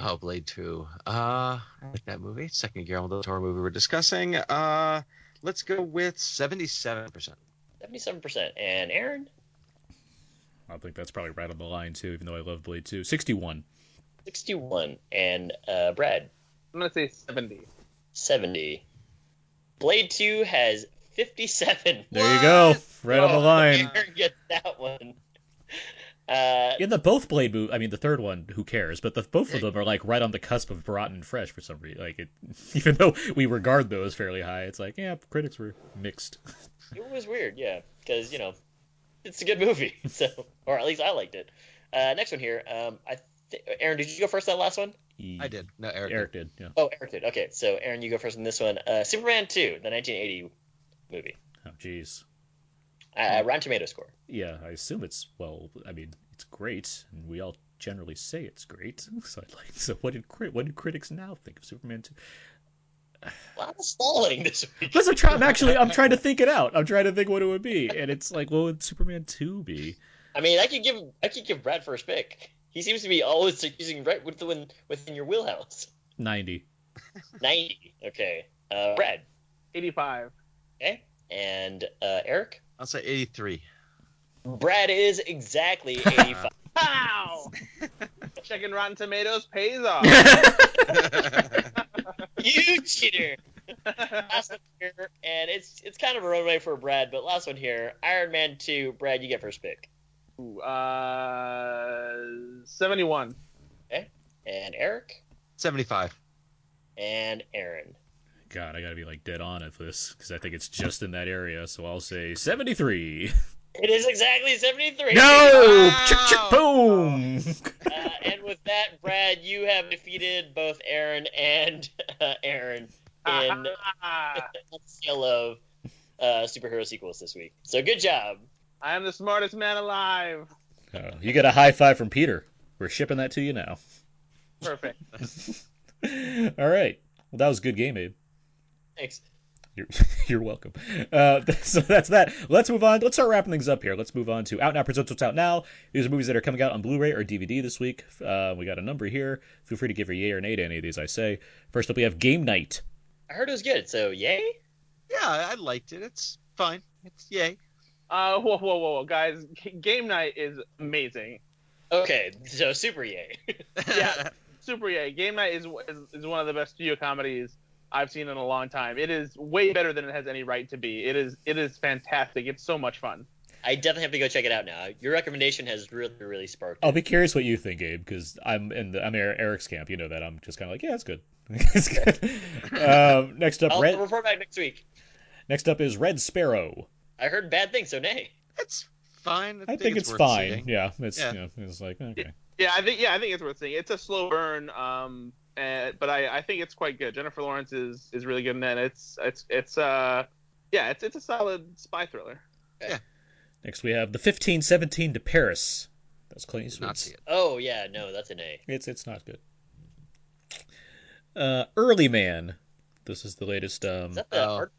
Oh, Blade Two. Uh, I like that movie. Second Guillermo del Toro movie we're discussing. Uh, let's go with seventy-seven percent. And Aaron? I think that's probably right on the line too, even though I love Blade 2. 61. 61. And uh, Brad? I'm gonna say 70. 70. Blade 2 has 57. There you go. Right on the line. Aaron gets that one. Uh, In the both Blade movie, I mean the third one, who cares? But the both of them are like right on the cusp of rotten and fresh for some reason. Like it, even though we regard those fairly high, it's like yeah, critics were mixed. it was weird, yeah, because you know, it's a good movie, so or at least I liked it. Uh, next one here, um, I th- Aaron, did you go first that last one? I did. No, Eric. Eric did. Yeah. Oh, Eric did. Okay, so Aaron, you go first on this one. Uh, Superman 2, the 1980 movie. Oh jeez. Uh, Rotten Tomato score. Yeah, I assume it's well. I mean, it's great, and we all generally say it's great. So I'd like. So what did crit? What do critics now think of Superman 2? A lot of stalling this week. Because I'm. I'm actually. I'm trying to think it out. I'm trying to think what it would be, and it's like, what would Superman two be? I mean, I could give I could give Brad first pick. He seems to be always using right within within your wheelhouse. Ninety. Ninety. Okay. Uh, Brad. 85. Okay. And uh, Eric. I'll say 83. Brad is exactly 85. Wow! Checking Rotten Tomatoes pays off. you cheater. last one here, and it's it's kind of a runaway for Brad, but last one here, Iron Man two. Brad, you get first pick, Ooh, uh, 71. and Eric 75. and Aaron. God, I gotta be like dead on at this because I think it's just in that area. So I'll say seventy-three. It is exactly seventy three. No! Wow! Chick, chick, boom! Uh, and with that, Brad, you have defeated both Aaron and uh, Aaron in on the scale of uh, superhero sequels this week. So good job. I am the smartest man alive. Oh, you get a high five from Peter. We're shipping that to you now. Perfect. All right. Well, that was a good game, Abe. Thanks. You're, you're welcome. Uh, so that's that. Let's move on. Let's start wrapping things up here. Let's move on to Out Now Presents What's Out Now. These are movies that are coming out on Blu-ray or DVD this week. Uh, we got a number here. Feel free to give your yay or nay to any of these I say. First up, we have Game Night. I heard it was good. So yay. Yeah, I liked it. It's fine. It's yay. Uh, whoa, whoa, whoa, whoa, guys! G- Game night is amazing. Okay, so super yay. Yeah. Super yay! Game night is, is is one of the best studio comedies I've seen in a long time. It is way better than it has any right to be. It is it is fantastic. It's so much fun. I definitely have to go check it out now. Your recommendation has really, really sparked. I'll be curious what you think, Abe, because I'm in the I'm Eric's camp. You know that. I'm just kind of like, yeah, it's good. it's good. Um, next up, I'll Red. report back next week. Next up is Red Sparrow. I heard bad things, so nay. It's fine. I think it's worth fine. seeing. Yeah, it's Yeah. you know, it's like okay. Yeah, I think yeah, I think it's worth seeing. It's a slow burn, um, and, but I, I think it's quite good. Jennifer Lawrence is, is really good in it. It's it's it's uh yeah, it's it's a solid spy thriller. Yeah. Next we have the 1517 to Paris. That's Clint Did not see it. Oh yeah, no, that's an A. It's it's not good. Uh, Early Man. This is the latest. Um, Is that the art?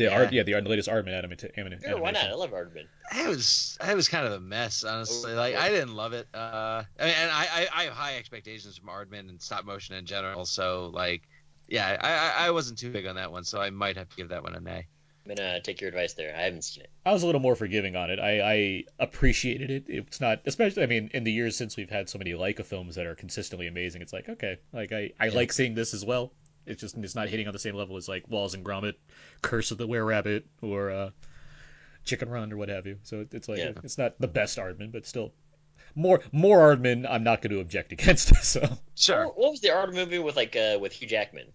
The yeah. art. Yeah, the, the latest Aardman anima- anim- Sure, why not? I love Aardman. It was it was kind of a mess, honestly. Oh, Like. I didn't love it. Uh, I mean, and I, I I have high expectations from Aardman and stop motion in general. So like, yeah, I I, I wasn't too big on that one, so I might have to give that one an A. I'm gonna take your advice there. I haven't seen it. I was a little more forgiving on it. I, I appreciated it. It's not, especially. I mean, in the years since we've had so many Laika films that are consistently amazing, it's like okay, like I, I like seeing this as well. It's just it's not hitting on the same level as like Wallace and Gromit, Curse of the Were Rabbit, or uh, Chicken Run or what have you. So it's like Yeah. it's not the best Aardman, but still more more Aardman. I'm not going to object against. So Sure. What, what was the art movie with like uh, with Hugh Jackman?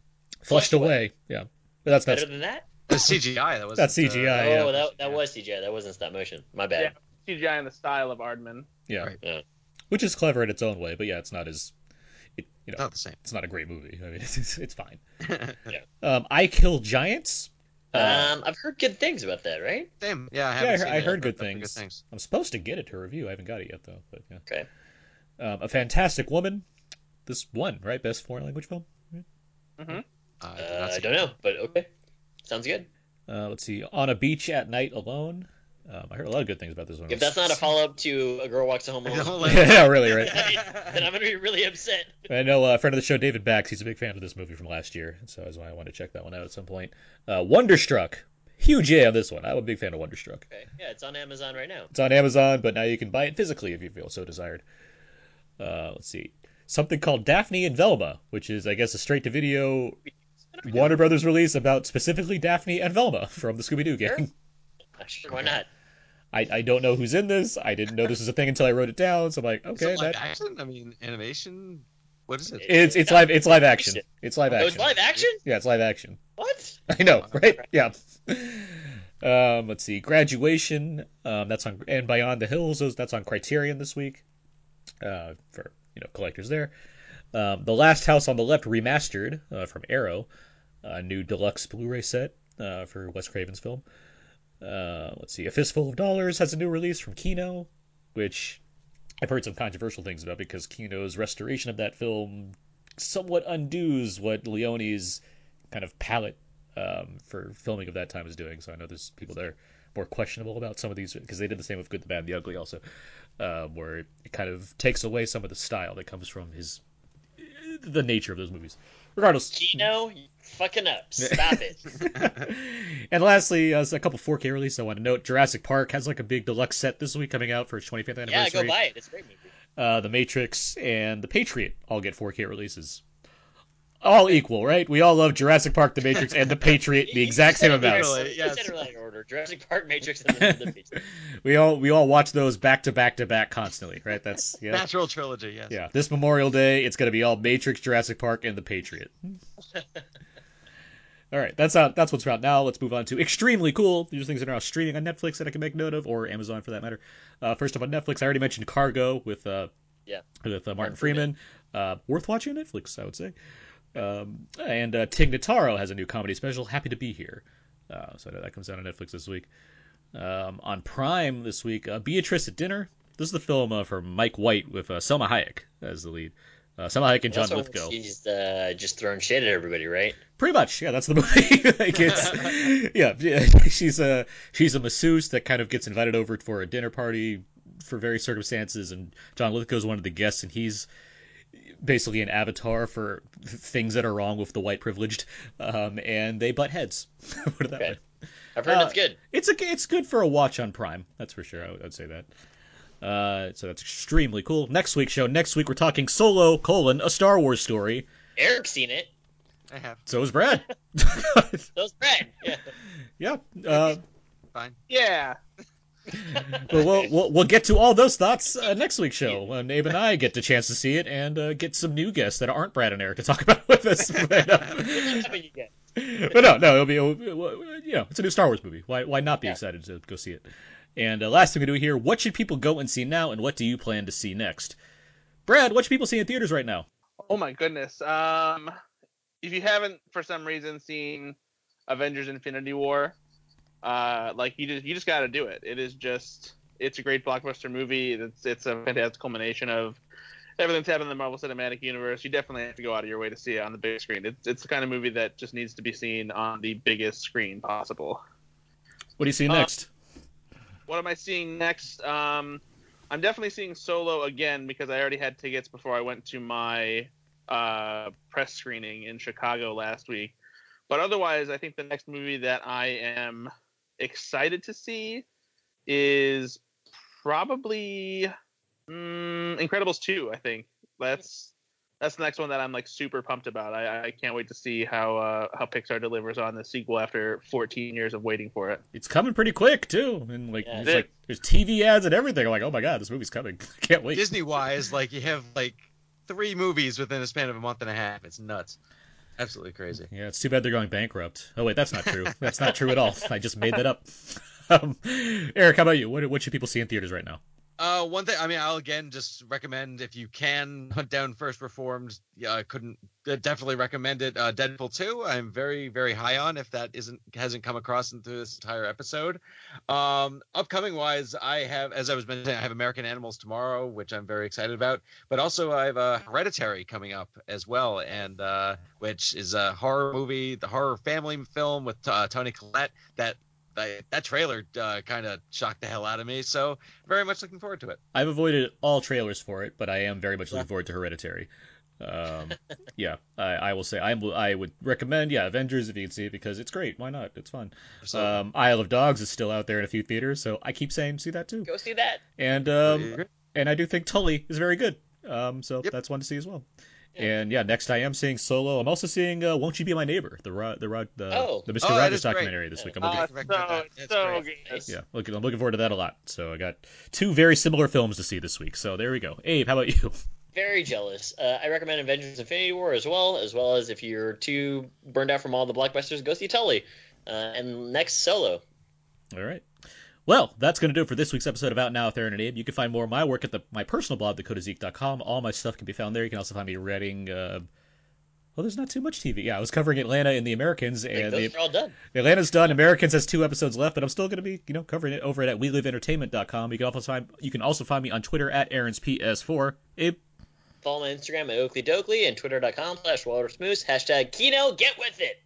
flushed away. Yeah, but that's Better that's than that? The CGI that was That's CGI, Uh, yeah. oh, that that was CGI. That wasn't stop motion. My bad. CGI in the style of Aardman. yeah, Right. Yeah. which is clever in its own way. But yeah, it's not as it, you know not the same. it's not a great movie. I mean, it's, it's fine. yeah. Um, I Kill Giants. Uh, Um, I've heard good things about that, right? Same. Yeah, I, yeah, haven't I, seen heard, I it. heard good things. Good things. I'm supposed to get it to review. I haven't got it yet though. But yeah. Okay. Um, a Fantastic Woman. This one, right? Best foreign language film. I did Uh, not I don't know, but okay. Sounds good. Uh, let's see. On a Beach at Night Alone. Um, I heard a lot of good things about this one. If that's not a follow up to A Girl Walks Home Alone, yeah, really, right. then I'm gonna be really upset. I know uh, a friend of the show, David Bax. He's a big fan of this movie from last year, so that's why I wanted to check that one out at some point. Uh, Wonderstruck. Huge A on this one. I'm a big fan of Wonderstruck. Okay. Yeah, it's on Amazon right now. It's on Amazon, but now you can buy it physically if you feel so desired. Uh, let's see. Something called Daphne and Velma, which is, I guess, a straight to video Warner Brothers release about specifically Daphne and Velma from the Scooby Doo game. Sure, why not? I, I don't know who's in this. I didn't know this was a thing until I wrote it down. So I'm like, Is okay, it live that action? I mean, animation. What is it? it's it's live it's live action. It's live Oh, action. it's live action? Yeah, it's live action. What? I know, right? Yeah. Um, let's see. Graduation. Um, that's on and Beyond the Hills. Those that's on Criterion this week. Uh, for you know collectors there. Um, the Last House on the Left remastered uh, from Arrow, a new deluxe Blu-ray set uh, for Wes Craven's film. Uh, let's see. A Fistful of Dollars has a new release from Kino, which I've heard some controversial things about because Kino's restoration of that film somewhat undoes what Leone's kind of palette um, for filming of that time is doing. So I know there's people that are more questionable about some of these because they did the same with Good, the Bad, and the Ugly also, um, where it kind of takes away some of the style that comes from his the nature of those movies. Regardless, Kino, fucking up. Stop it. and lastly, uh, a couple 4K releases I want to note. Jurassic Park has like a big deluxe set this week coming out for its 25th anniversary. yeah, go buy it. It's a great movie. Uh, the Matrix and The Patriot all get 4K releases. All equal, right? We all love Jurassic Park, The Matrix, and The Patriot the exact same amount. in amounts. order. Really, You said yes. in order. Jurassic Park, Matrix, and then the Patriot. We all we all watch those back to back to back constantly, right? That's yeah. Natural trilogy, yes. Yeah, this Memorial Day, it's going to be all Matrix, Jurassic Park, and The Patriot. all right, that's out. That's what's out now. Let's move on to extremely cool. These are things that are now streaming on Netflix that I can make note of, or Amazon for that matter. Uh, first up on Netflix, I already mentioned Cargo with uh, Yeah. with uh, Martin Martin Freeman. Uh, worth watching on Netflix, I would say. Um, and uh, Tig Notaro has a new comedy special, Happy to Be Here. Uh, so that comes out on Netflix this week. Um, on Prime this week, uh, Beatriz at Dinner. This is the film uh, from Mike White with uh, Salma Hayek as the lead. Uh, Salma Hayek and John That's Lithgow. She's uh, just throwing shit at everybody, right? Pretty much, yeah. That's the movie. like it's, yeah, yeah, she's a she's a masseuse that kind of gets invited over for a dinner party for various circumstances, and John Lithgow's one of the guests, and he's basically an avatar for things that are wrong with the white privileged, um, and they butt heads. Put it that Okay. way. I've heard Uh, it's good. It's a it's good for a watch on Prime. That's for sure. I would, I'd say that. Uh, so that's extremely cool. Next week's show. Next week we're talking Solo: colon a Star Wars story. Eric's seen it. I have. So is Brad. Those Brad. Yeah. yeah. Uh, Fine. Yeah. But we'll, we'll we'll get to all those thoughts uh, next week's show when Abe and I get the chance to see it and uh, get some new guests that aren't Brad and Eric to talk about it with us. but, uh, What you get? but no, no, it'll be it'll, you know it's a new Star Wars movie. Why why not be Yeah. excited to go see it? And uh, last thing we do here, what should people go and see now, and what do you plan to see next? Brad, what should people see in theaters right now? Oh my goodness. Um, if you haven't for some reason seen Avengers: Infinity War, uh, like you just you just got to do it. It is just it's a great blockbuster movie. It's it's a fantastic culmination of everything that's happened in the Marvel Cinematic Universe. You definitely have to go out of your way to see it on the big screen. It's it's the kind of movie that just needs to be seen on the biggest screen possible. What do you see Uh, next? What am I seeing next? Um, I'm definitely seeing Solo again because I already had tickets before I went to my uh, press screening in Chicago last week. But otherwise, I think the next movie that I am excited to see is probably mm, Incredibles 2. I think that's that's the next one that I'm like super pumped about. I, I can't wait to see how uh, how Pixar delivers on the sequel after 14 years of waiting for it. It's coming pretty quick too, and like Yeah, there's like there's TV ads and everything. I'm like, oh my god, this movie's coming. I can't wait. Disney wise, like you have like three movies within a span of a month and a half. It's nuts. Absolutely crazy. Yeah, it's too bad they're going bankrupt. Oh wait, that's not true. that's not true at all. I just made that up. Um, Eric, how about you? What what should people see in theaters right now? Uh, one thing, I mean, I'll again just recommend if you can hunt down First Reformed. Yeah, I couldn't uh, definitely recommend it. Uh, Deadpool 2, I'm very, very high on. If that isn't hasn't come across into this entire episode, um, upcoming wise, I have, as I was mentioning, I have American Animals tomorrow, which I'm very excited about. But also, I have uh, Hereditary coming up as well, and uh, which is a horror movie, the horror family film with uh, Toni Collette. That that, that trailer uh, kind of shocked the hell out of me. So very much looking forward to it. I've avoided all trailers for it, but I am very much looking forward to Hereditary. Um, yeah, I, I will say I I would recommend yeah Avengers if you can see it because it's great. Why not? It's fun. Um, Isle of Dogs is still out there in a few theaters, so I keep saying see that too. Go see that. And um, and I do think Tully is very good. Um, so Yep. that's one to see as well. Yeah. And yeah, next I am seeing Solo. I'm also seeing uh, Won't You Be My Neighbor, the Rod, the Rod, the, Oh. the Mr. Oh, Rogers is great. documentary this week. I'm Uh, looking, I recommend that. so so great. yeah, looking, I'm looking forward to that a lot. So I got two very similar films to see this week. So there we go. Abe, how about you? Very jealous. Uh, I recommend Avengers: Infinity War as well, as well as if you're too burned out from all the blockbusters, go see Tully. Uh, and next, Solo. All right. Well, that's going to do it for this week's episode of Out Now with Aaron and Abe. You can find more of my work at the my personal blog, thecodeofzeke.com. All my stuff can be found there. You can also find me writing. Uh, well, there's not too much TV. Yeah, I was covering Atlanta and the Americans, and those the, are all done. Atlanta's done. Americans has two episodes left, but I'm still going to be, you know, covering it over at WeLiveEntertainment.com. You can also find you can also find me on Twitter at Aaron's PS4. Abe, Follow my Instagram at Oakley Dokley and Twitter.com slash Walrus Moose. Hashtag Kino, get with it.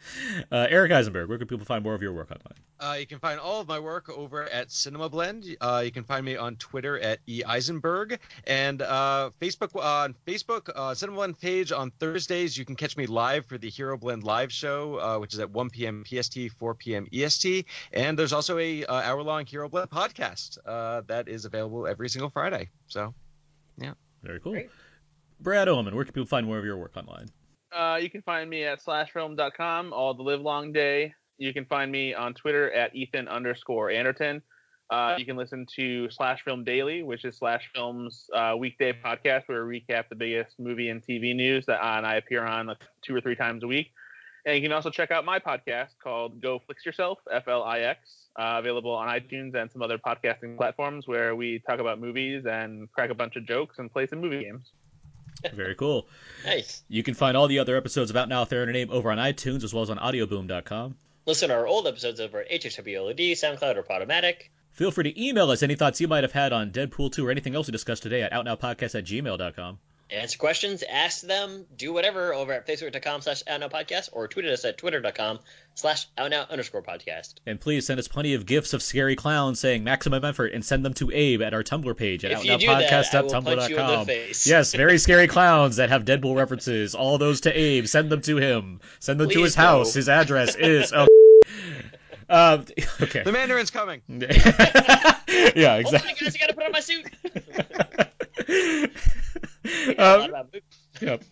Uh, Eric Eisenberg, where can people find more of your work online? Uh, you can find all of my work over at Cinema Blend. Uh, you can find me on Twitter at e Eisenberg and uh, Facebook on Facebook uh, Cinema Blend page on Thursdays. You can catch me live for the Hero Blend live show, uh, which is at 1 p.m. PST, 4 p.m. EST. And there's also a uh, hour long Hero Blend podcast uh, that is available every single Friday. So yeah, Very cool. Great. Brad Oman, where can people find more of your work online? Uh, you can find me at slashfilm.com all the live long day. You can find me on Twitter at Ethan underscore Anderton. Uh, you can listen to Slash Film Daily, which is Slash Film's uh, weekday podcast where we recap the biggest movie and TV news that I and I appear on like two or three times a week. And you can also check out my podcast called Go Flix Yourself, F L I X, uh, available on iTunes and some other podcasting platforms where we talk about movies and crack a bunch of jokes and play some movie games. Very cool. Nice. You can find all the other episodes about Now There and Name over on iTunes as well as on audioboom.com. Listen to our old episodes over at HHWLOD, SoundCloud, or Podomatic. Feel free to email us any thoughts you might have had on Deadpool 2 or anything else we discussed today at outnowpodcast at gmail.com. Answer questions, ask them, do whatever over at facebook.com slash outnowpodcast or tweet at us at twitter.com slash outnow underscore podcast. And please send us plenty of gifs of scary clowns saying maximum effort and send them to Abe at our Tumblr page at If you do that, I will punch you in the outnowpodcast.tumblr.com. Yes, very scary clowns that have Deadpool references. All those to Abe. Send them to him. Send them to Please his house. His address is. Oh, um, okay. the Mandarin's coming. yeah, Hold on, exactly. guys, I gotta put on my suit. We know a Um, lot about movies. Yep.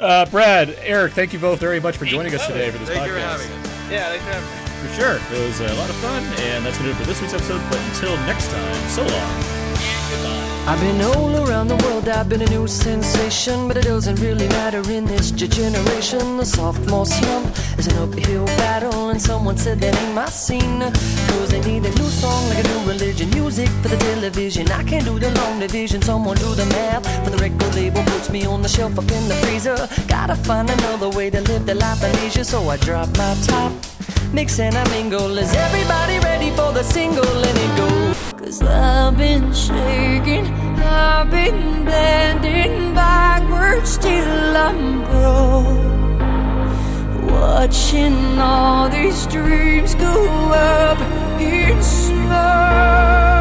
Uh, Brad, Eric, thank you both very much for joining us today for this Thank you for podcast. having us. Yeah, thanks for having me. For sure. It was a lot of fun, and that's going to do it for this week's episode. But until next time, so long. Goodbye. I've been all around the world, I've been a new sensation, but it doesn't really matter in this generation. The sophomore slump is an uphill battle, and someone said that ain't my scene. Cause they need a new song, like a new religion, music for the television. I can't do the long division, someone do the math. For the record label puts me on the shelf up in the freezer. Gotta find another way to live the life of leisure, so I drop my top. Mix and I mingle. Is everybody ready for the single? Let it go. Cause I've been shaking, I've been bending backwards till I'm broke. Watching all these dreams go up in smoke.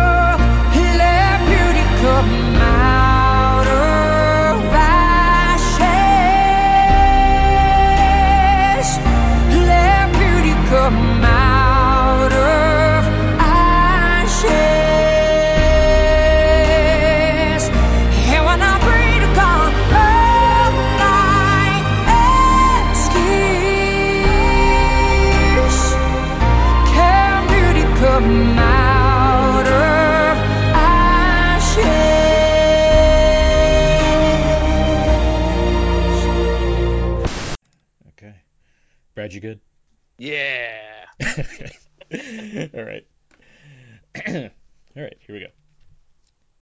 Brad, you good? Yeah. All right. All right, here we go.